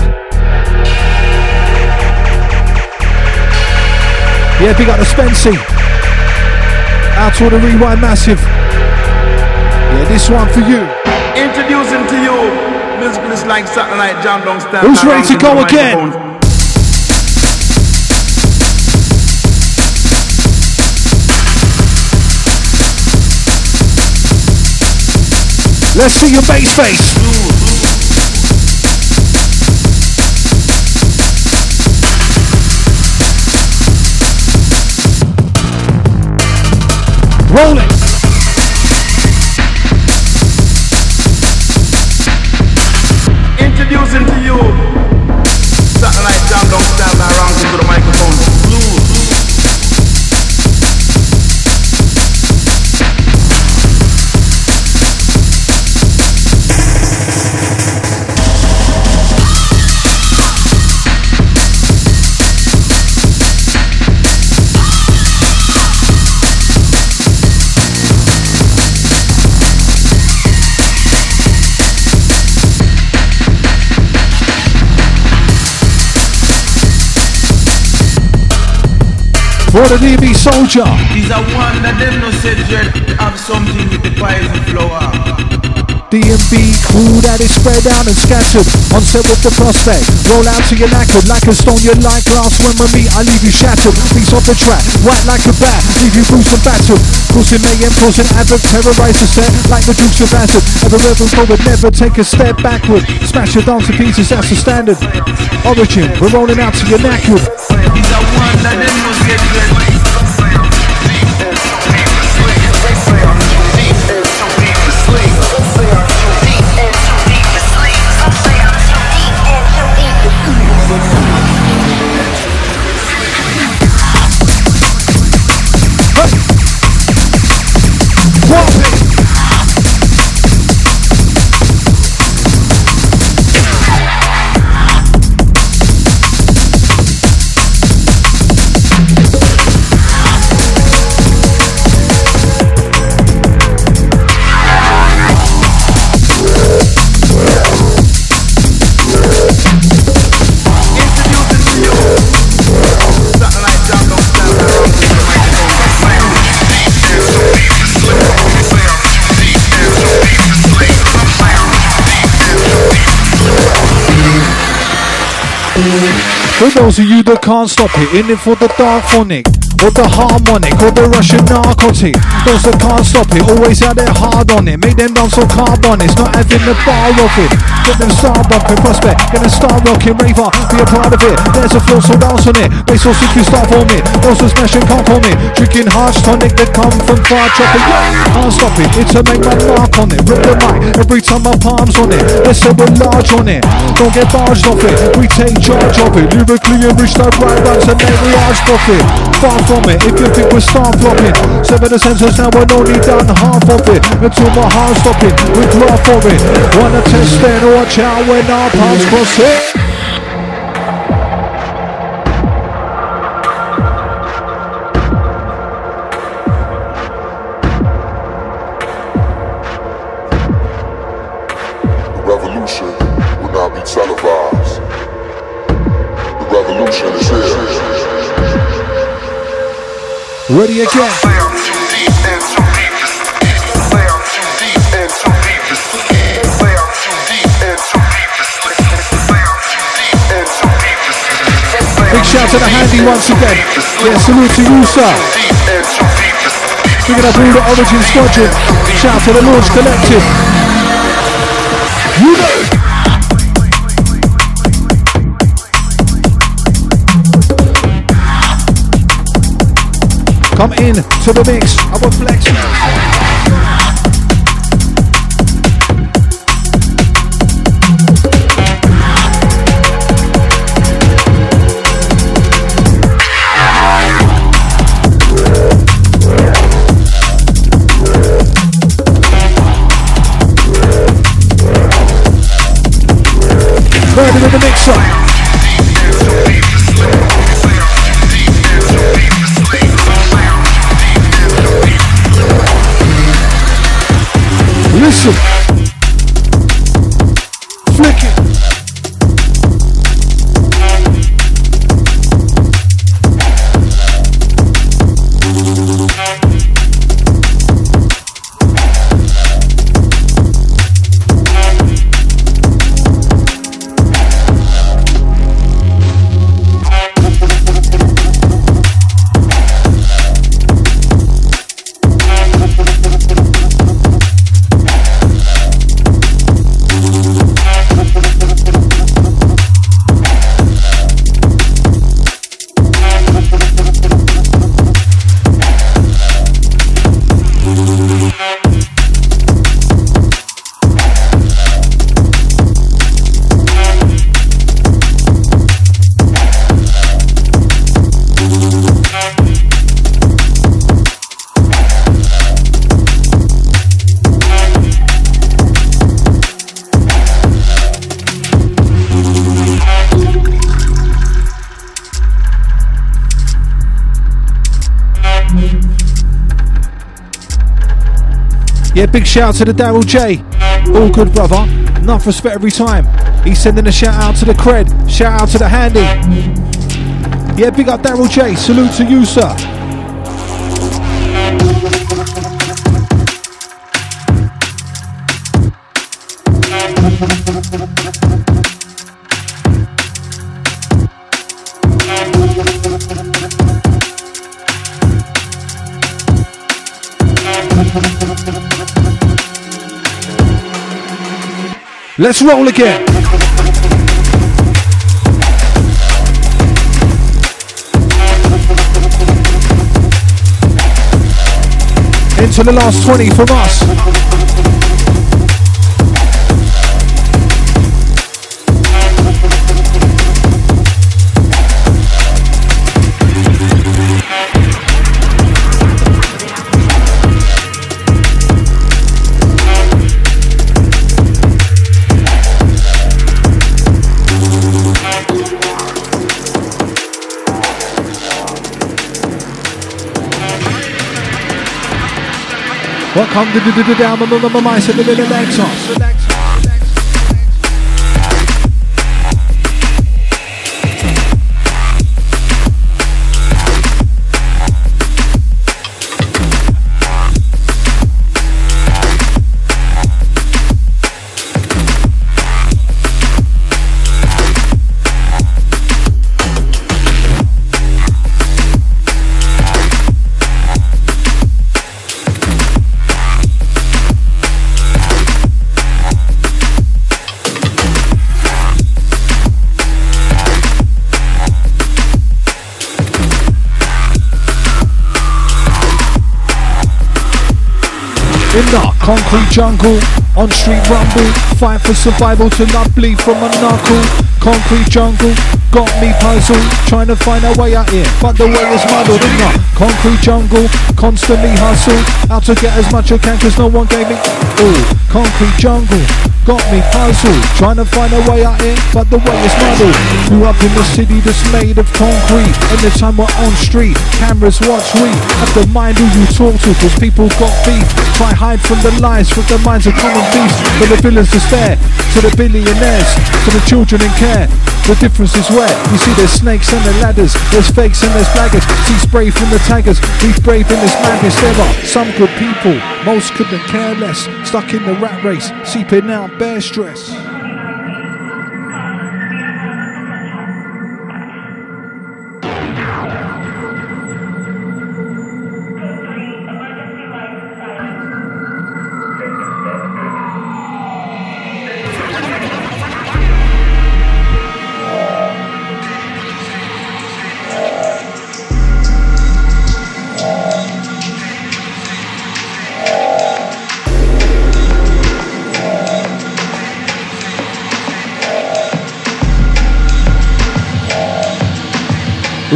Yeah, big up the Spency. Out to the Rewind Massive. Yeah, this one for you. Introducing to you musical is like Night Jam down style. Who's ready to go again? Let's see your bass face. Roll it. Introducing to you Night Jam down style For the DB soldier. He's a one that them no said have something with the and flower. DNB crew that is spread out and scattered on set with the prospect. Roll out to your knackered like a stone, you like glass. When we meet, I leave you shattered. Piece off the track, white like a bat, leave you bruised and battered. Causing mayhem, causing havoc, terrorize the set like the Dukes of Hazzard. Ever moving forward, never take a step backward. Smash your dance to pieces, that's the standard. Origin, we're rolling out to your knackered. For those of you that can't stop it, in it for the dark phonic. Or the harmonic, or the Russian narcotic. Those that can't stop it, always out there hard on it. Make them dance on carbonics, not having the bar of it. Get them star bumping, prospect, get them start rocking, raver, be a part of it. There's a floor, so dance on it. Bass or you start for me. Those that smash and can't for me. Drinking harsh tonic that come from far chopping. Can't stop it, it's a make my mark on it. Rip the mic every time my palms on it. Let's say we're large on it. Don't get barged off it. We take charge of it. Lyrically enriched like right runs and make we arch profit. Far from it, if you think we're start flopping. Seven the sensors now we're only done half of it. Until my heart stopping, we draw for it. Wanna test then watch out when our paths cross it. Shout to the handy once again. Yeah, salute to you, sir. Picking up all the Origin Squadron. Shout out to the Launch Collective. You know. Come in to the mix. I will flex. Burning in the mixer. Listen. Yeah, big shout out to the Daryl J. All good, brother. Enough respect every time. He's sending a shout out to the cred. Shout out to the handy. Yeah, big up Daryl J. Salute to you, sir. Let's roll again. Into the last 20 from us. To the down the mice and the little concrete jungle, on street rumble, fight for survival to not bleed from a knuckle. Concrete jungle, got me puzzled, trying to find a way out here, but the way is muddled. The concrete jungle, constantly hustle, out to get as much I can, cause no one gave me. Ooh, concrete jungle, got me puzzled, trying to find a way out here, but the way is muddled. Grew up in the city that's made of concrete, and the time we're on street, cameras watch we. Have to mind who you talk to, cause people got beef. Try hide from the lies, from the minds of common beasts. But the villains are there, to the billionaires, to the children in care. The difference is where you see there's snakes and the ladders, there's fakes and there's blaggers. See spray from the taggers, we brave in this madness. There are some good people, most couldn't care less. Stuck in the rat race, seeping out bare stress.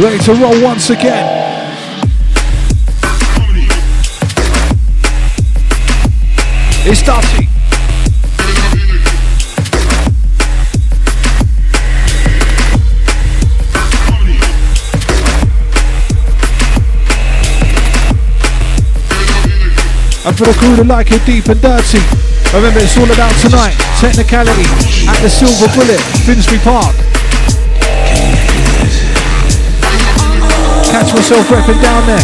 Ready to roll once again. It's Darcy. And for the crew that like it deep and dirty, remember it's all about tonight. Technicality at the Silver Bullet, Finsbury Park. Catch myself repping down there,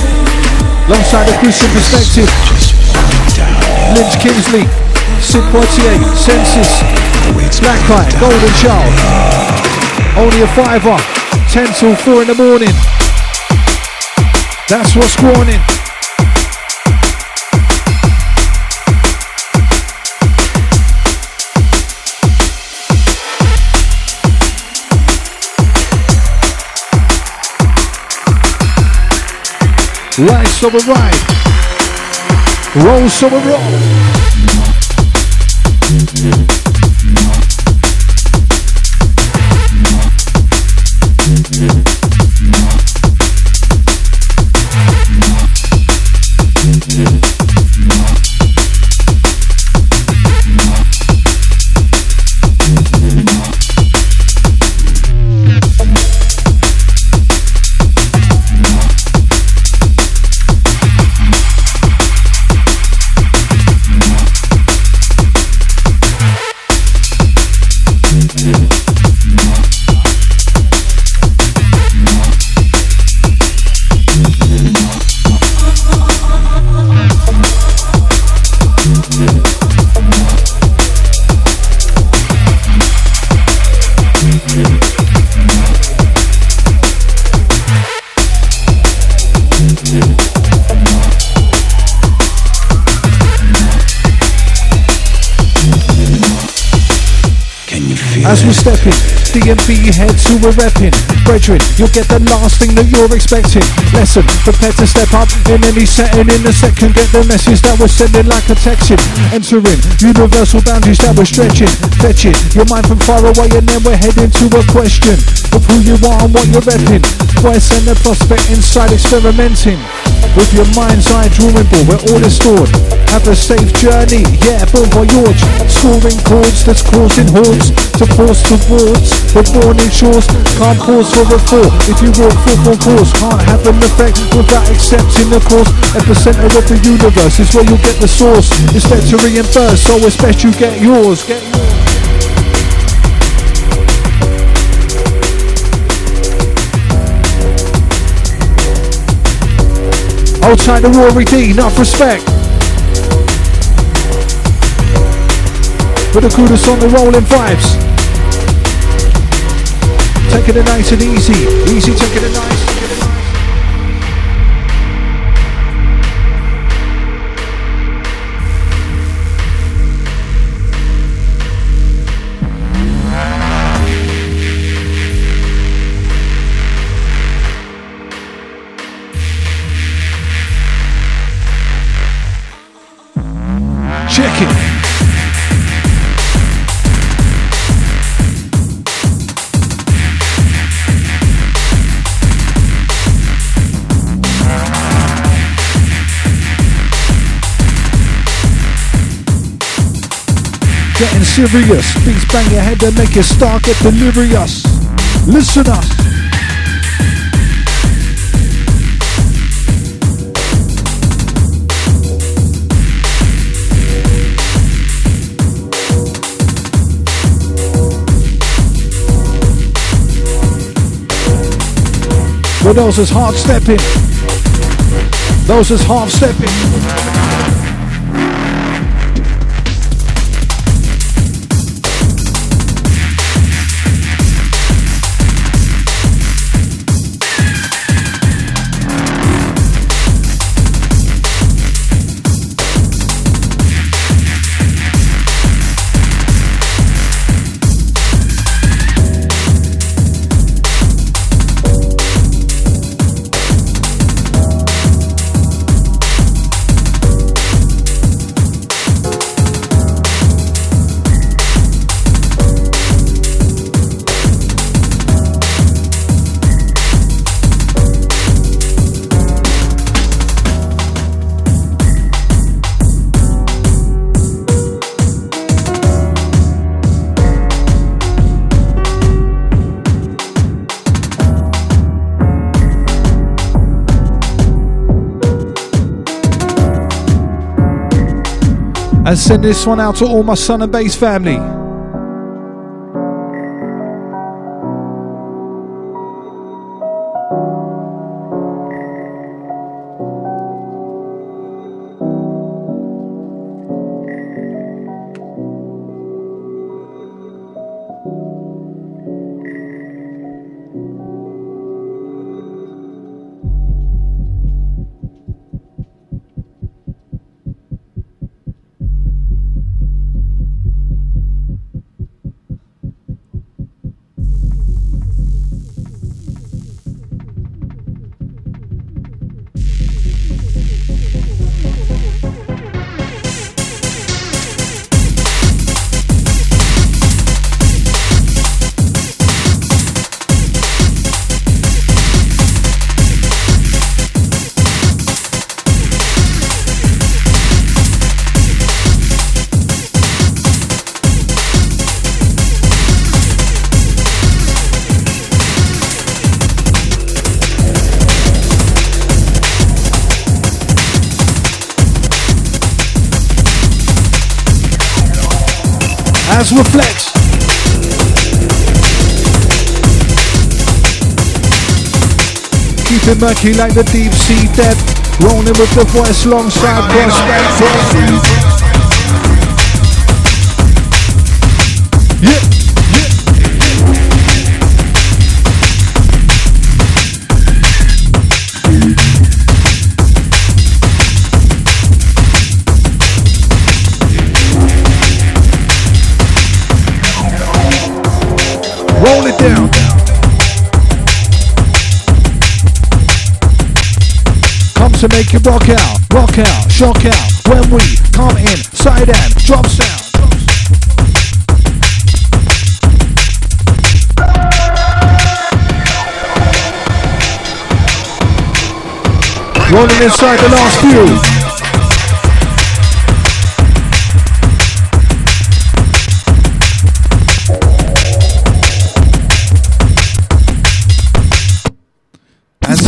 alongside the Christian Perspective. Lynch Kingsley, Sid Poitier, Census, Blacklight, Golden Child. Only a fiver, 10 till 4 in the morning. That's what's growing. Right, so we ride. Roll, so we roll. As we step in, DNB heads who we're repping. Brethren, you'll get the last thing that you're expecting. Lesson, prepare to step up in any setting. In a second, get the message that we're sending like a texting. Entering universal boundaries that we're stretching. Fetching your mind from far away, and then we're heading to a question of who you are and what you're repping. Voice and the prospect inside experimenting. With your mind's eye drawing board where all is stored. Have a safe journey, yeah, bon voyage. Scoring chords that's causing hordes to force towards the warning shores. Can't pause for a fall. If you walk full on course, can't have an effect without accepting the course. Epicenter of the universe is where you'll get the source. It's there to reimburse, so it's best you get yours. Get yours. Tight to Rory D, enough respect. For the that's on the rolling vibes. Taking it nice and easy. Easy, taking it nice. Serious. Beats bang your head and make you start get delirious. Listen up. For those is hard stepping. Those is half stepping. And send this one out to all my Sun and Bass family. Reflects. Keep it murky like the deep sea depth. Rolling with the voice alongside prospect. To make you rock out, rock out, shock out. When we come in, side and drop sound. Rolling inside the last few.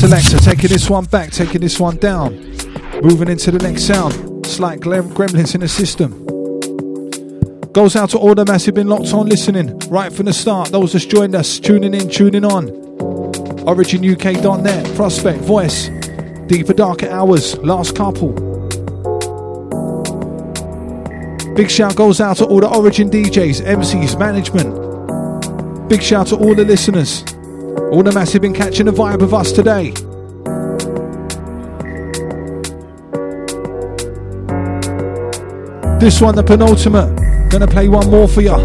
Selector taking this one back, taking this one down. Moving into the next sound. Slight glem- gremlins in the system. Goes out to all the massive been locked on listening right from the start. Those that's joined us, tuning in, tuning on. OriginUK.net, Prospect, Voice, Deeper Darker Hours, Last Couple. Big shout goes out to all the Origin DJs, MCs, management. Big shout to all the listeners. All the massive been catching the vibe of us today. This one, the penultimate. Gonna play one more for ya.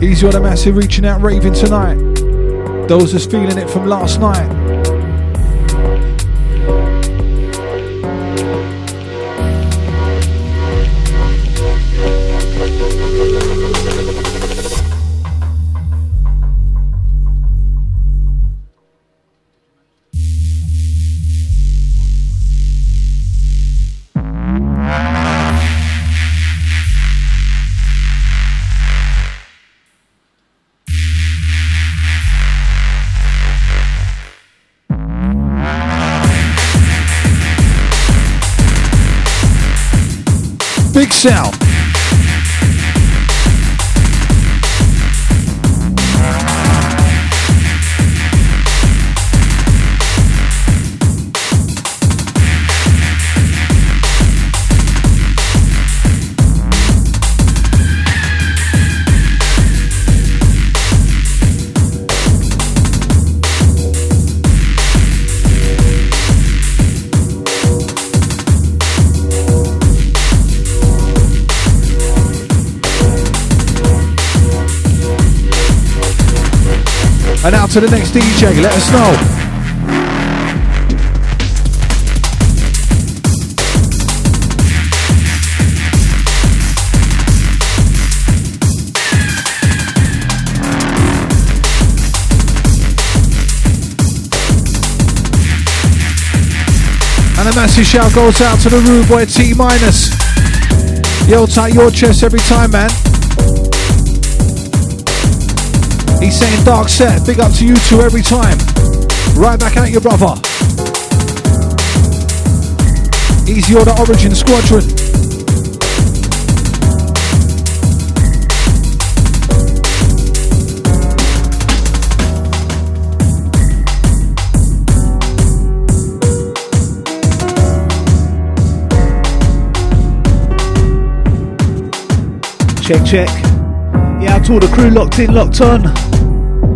Easy on the massive reaching out raving tonight. Those that's feeling it from last night. Big to the next DJ, let us know. And a massive shout goes out to the rude boy T minus. Yo, tight your chest every time, man. He's saying dark set, big up to you two every time. Right back at your brother. Easy order origin squadron. Check, check. Yeah, out to all the crew locked in, locked on.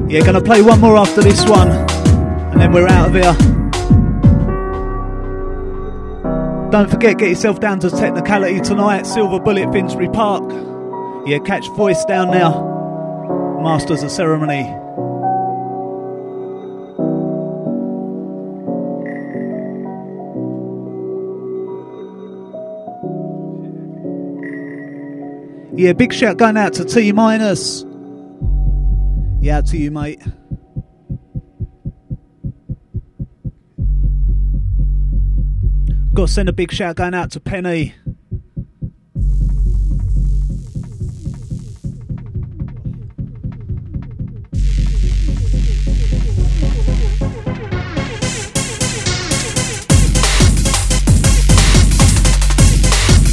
Yeah, gonna play one more after this one, and then we're out of here. Don't forget, get yourself down to Technicality tonight, Silver Bullet, Finsbury Park. Yeah, catch voice down now. Masters of Ceremony. Yeah, big shout going out to T minus. Yeah, out to you, mate. Got to send a big shout going out to Penny.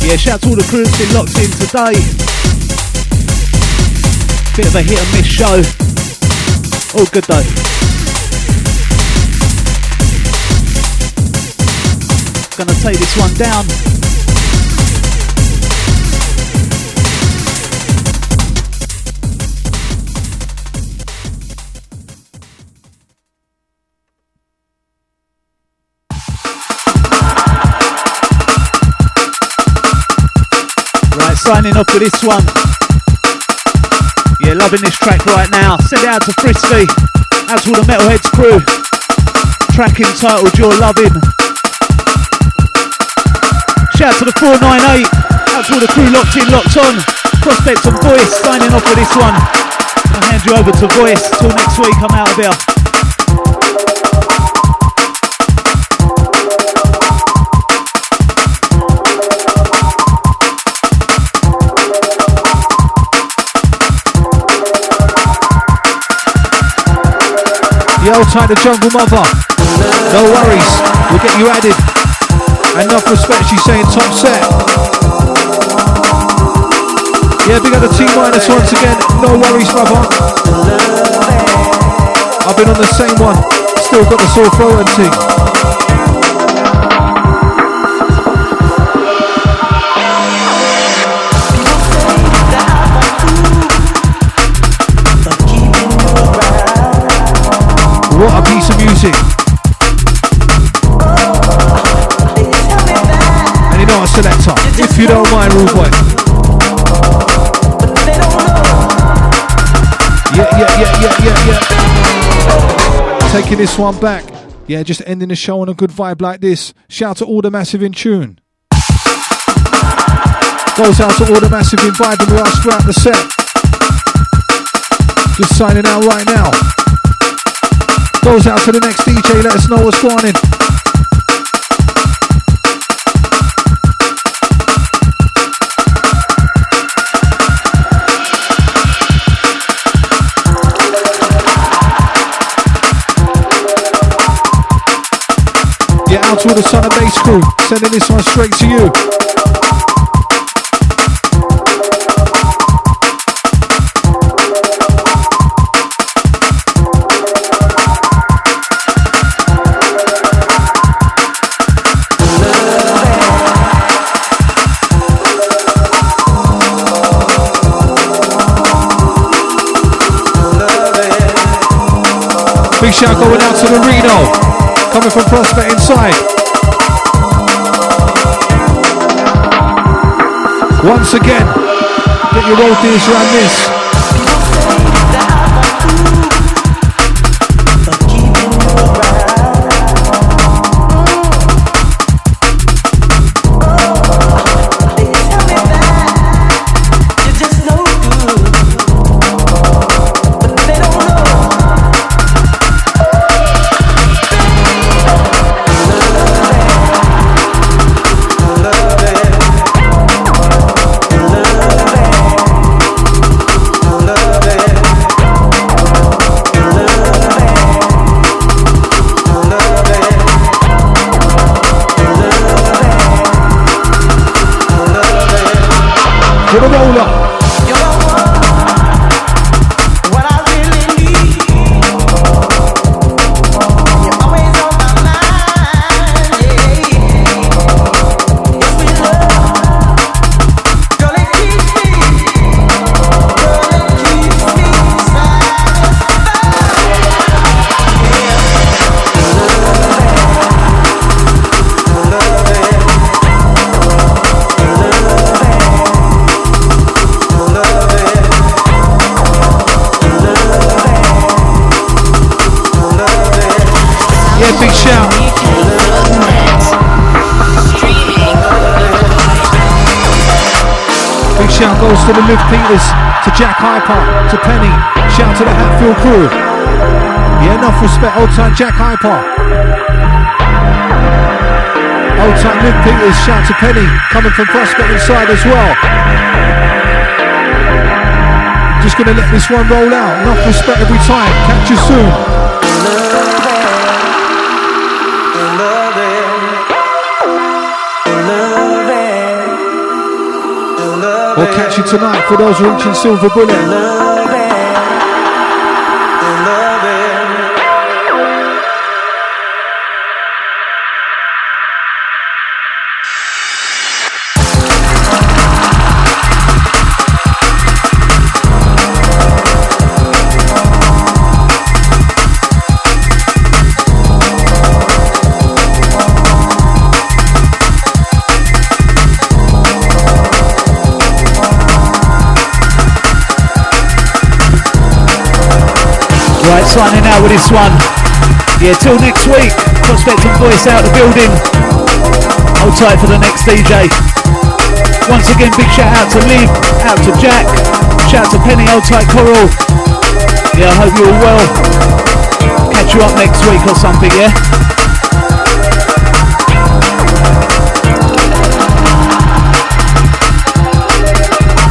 Yeah, shout to all the crew that's been locked in today. Bit of a hit and miss show. All good though. Gonna take this one down. Right, signing off with this one. Yeah, loving this track right now. Send it out to Frisky. To all the Metalheadz crew. Track entitled Your Loving. Shout out to the 498. Out to all the crew locked in, locked on. Prospects and Voice signing off with this one. I'll hand you over to Voice. Till next week, I'm out of here. Yo, tight the jungle mother. No worries, we'll get you added. Enough respect, she's saying top set. Yeah, big up the T minus once again. No worries, brother. I've been on the same one. Still got the sore throat and. Selector, if you don't mind, rude boy. Yeah, yeah, yeah, yeah, yeah, yeah. Taking this one back. Yeah, just ending the show on a good vibe like this. Shout to all the massive in tune. Goes out to all the massive in vibing with us throughout the set. Just signing out right now. Goes out to the next DJ, let us know what's going on. out to all the Sun and Bass crew. Sending this one straight to you. Big shout going out to the Reno. Coming from Prospect inside. Once again, get your roll deals around this. To Penny. Shout to the Hatfield crew. Yeah, enough respect. Old time Jack Hyper. Old time Liv Peters. Shout to Penny, coming from Prospect inside as well. Just gonna let this one roll out. Enough respect every time. Catch you soon. Tonight for those reaching Silver Bullet. Voice out the building. Hold tight for the next DJ. Once again, big shout out to Liv, out to Jack, shout out to Penny, hold tight Coral. Yeah, I hope you're all well. Catch you up next week or something, yeah?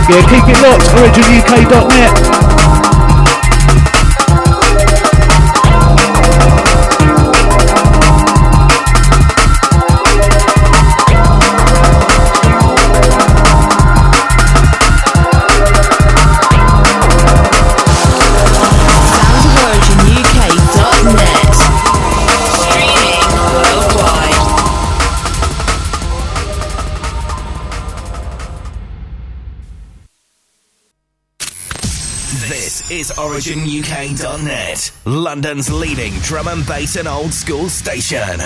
Yeah, keep it locked, originuk.net. is London's leading drum and bass and old school station.